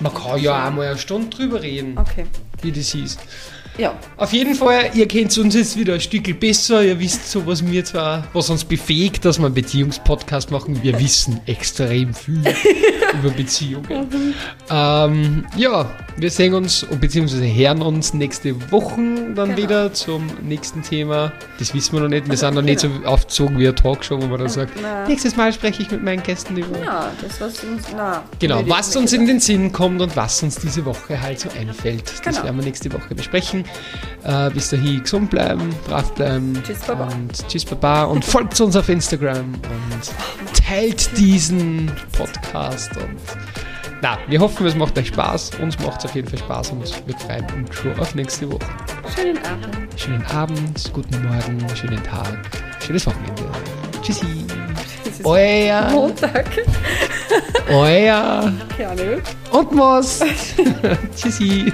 Man kann ja auch mal eine Stunde drüber reden, Okay. wie das hieß. Ja, Auf jeden Fall, ihr kennt uns jetzt wieder ein Stückel besser. Ihr wisst so, was mir zwar, was uns befähigt, dass wir einen Beziehungspodcast machen. Wir wissen extrem viel (laughs) über Beziehungen. Ähm, ja, wir sehen uns bzw. hören uns nächste Woche dann Genau. wieder zum nächsten Thema. Das wissen wir noch nicht. Wir sind noch nicht so aufgezogen wie eine Talkshow, wo man dann sagt, na. nächstes Mal spreche ich mit meinen Gästen über. ja, das was uns, na. Genau, was uns in den Sinn kommt und was uns diese Woche halt so einfällt. Das Genau. werden wir nächste Woche besprechen. Äh, bis dahin gesund bleiben, brav bleiben. Tschüss, Baba. Und tschüss, Baba. Und folgt uns auf Instagram und teilt diesen Podcast. Und na, wir hoffen, es macht euch Spaß. Uns macht es auf jeden Fall Spaß und wir freuen uns schon auf nächste Woche. Schönen Abend. Schönen Abend, guten Morgen, schönen Tag, schönes Wochenende. Tschüssi. Euer, Montag. euer Ahnung. und Moss. (laughs) Tschüssi.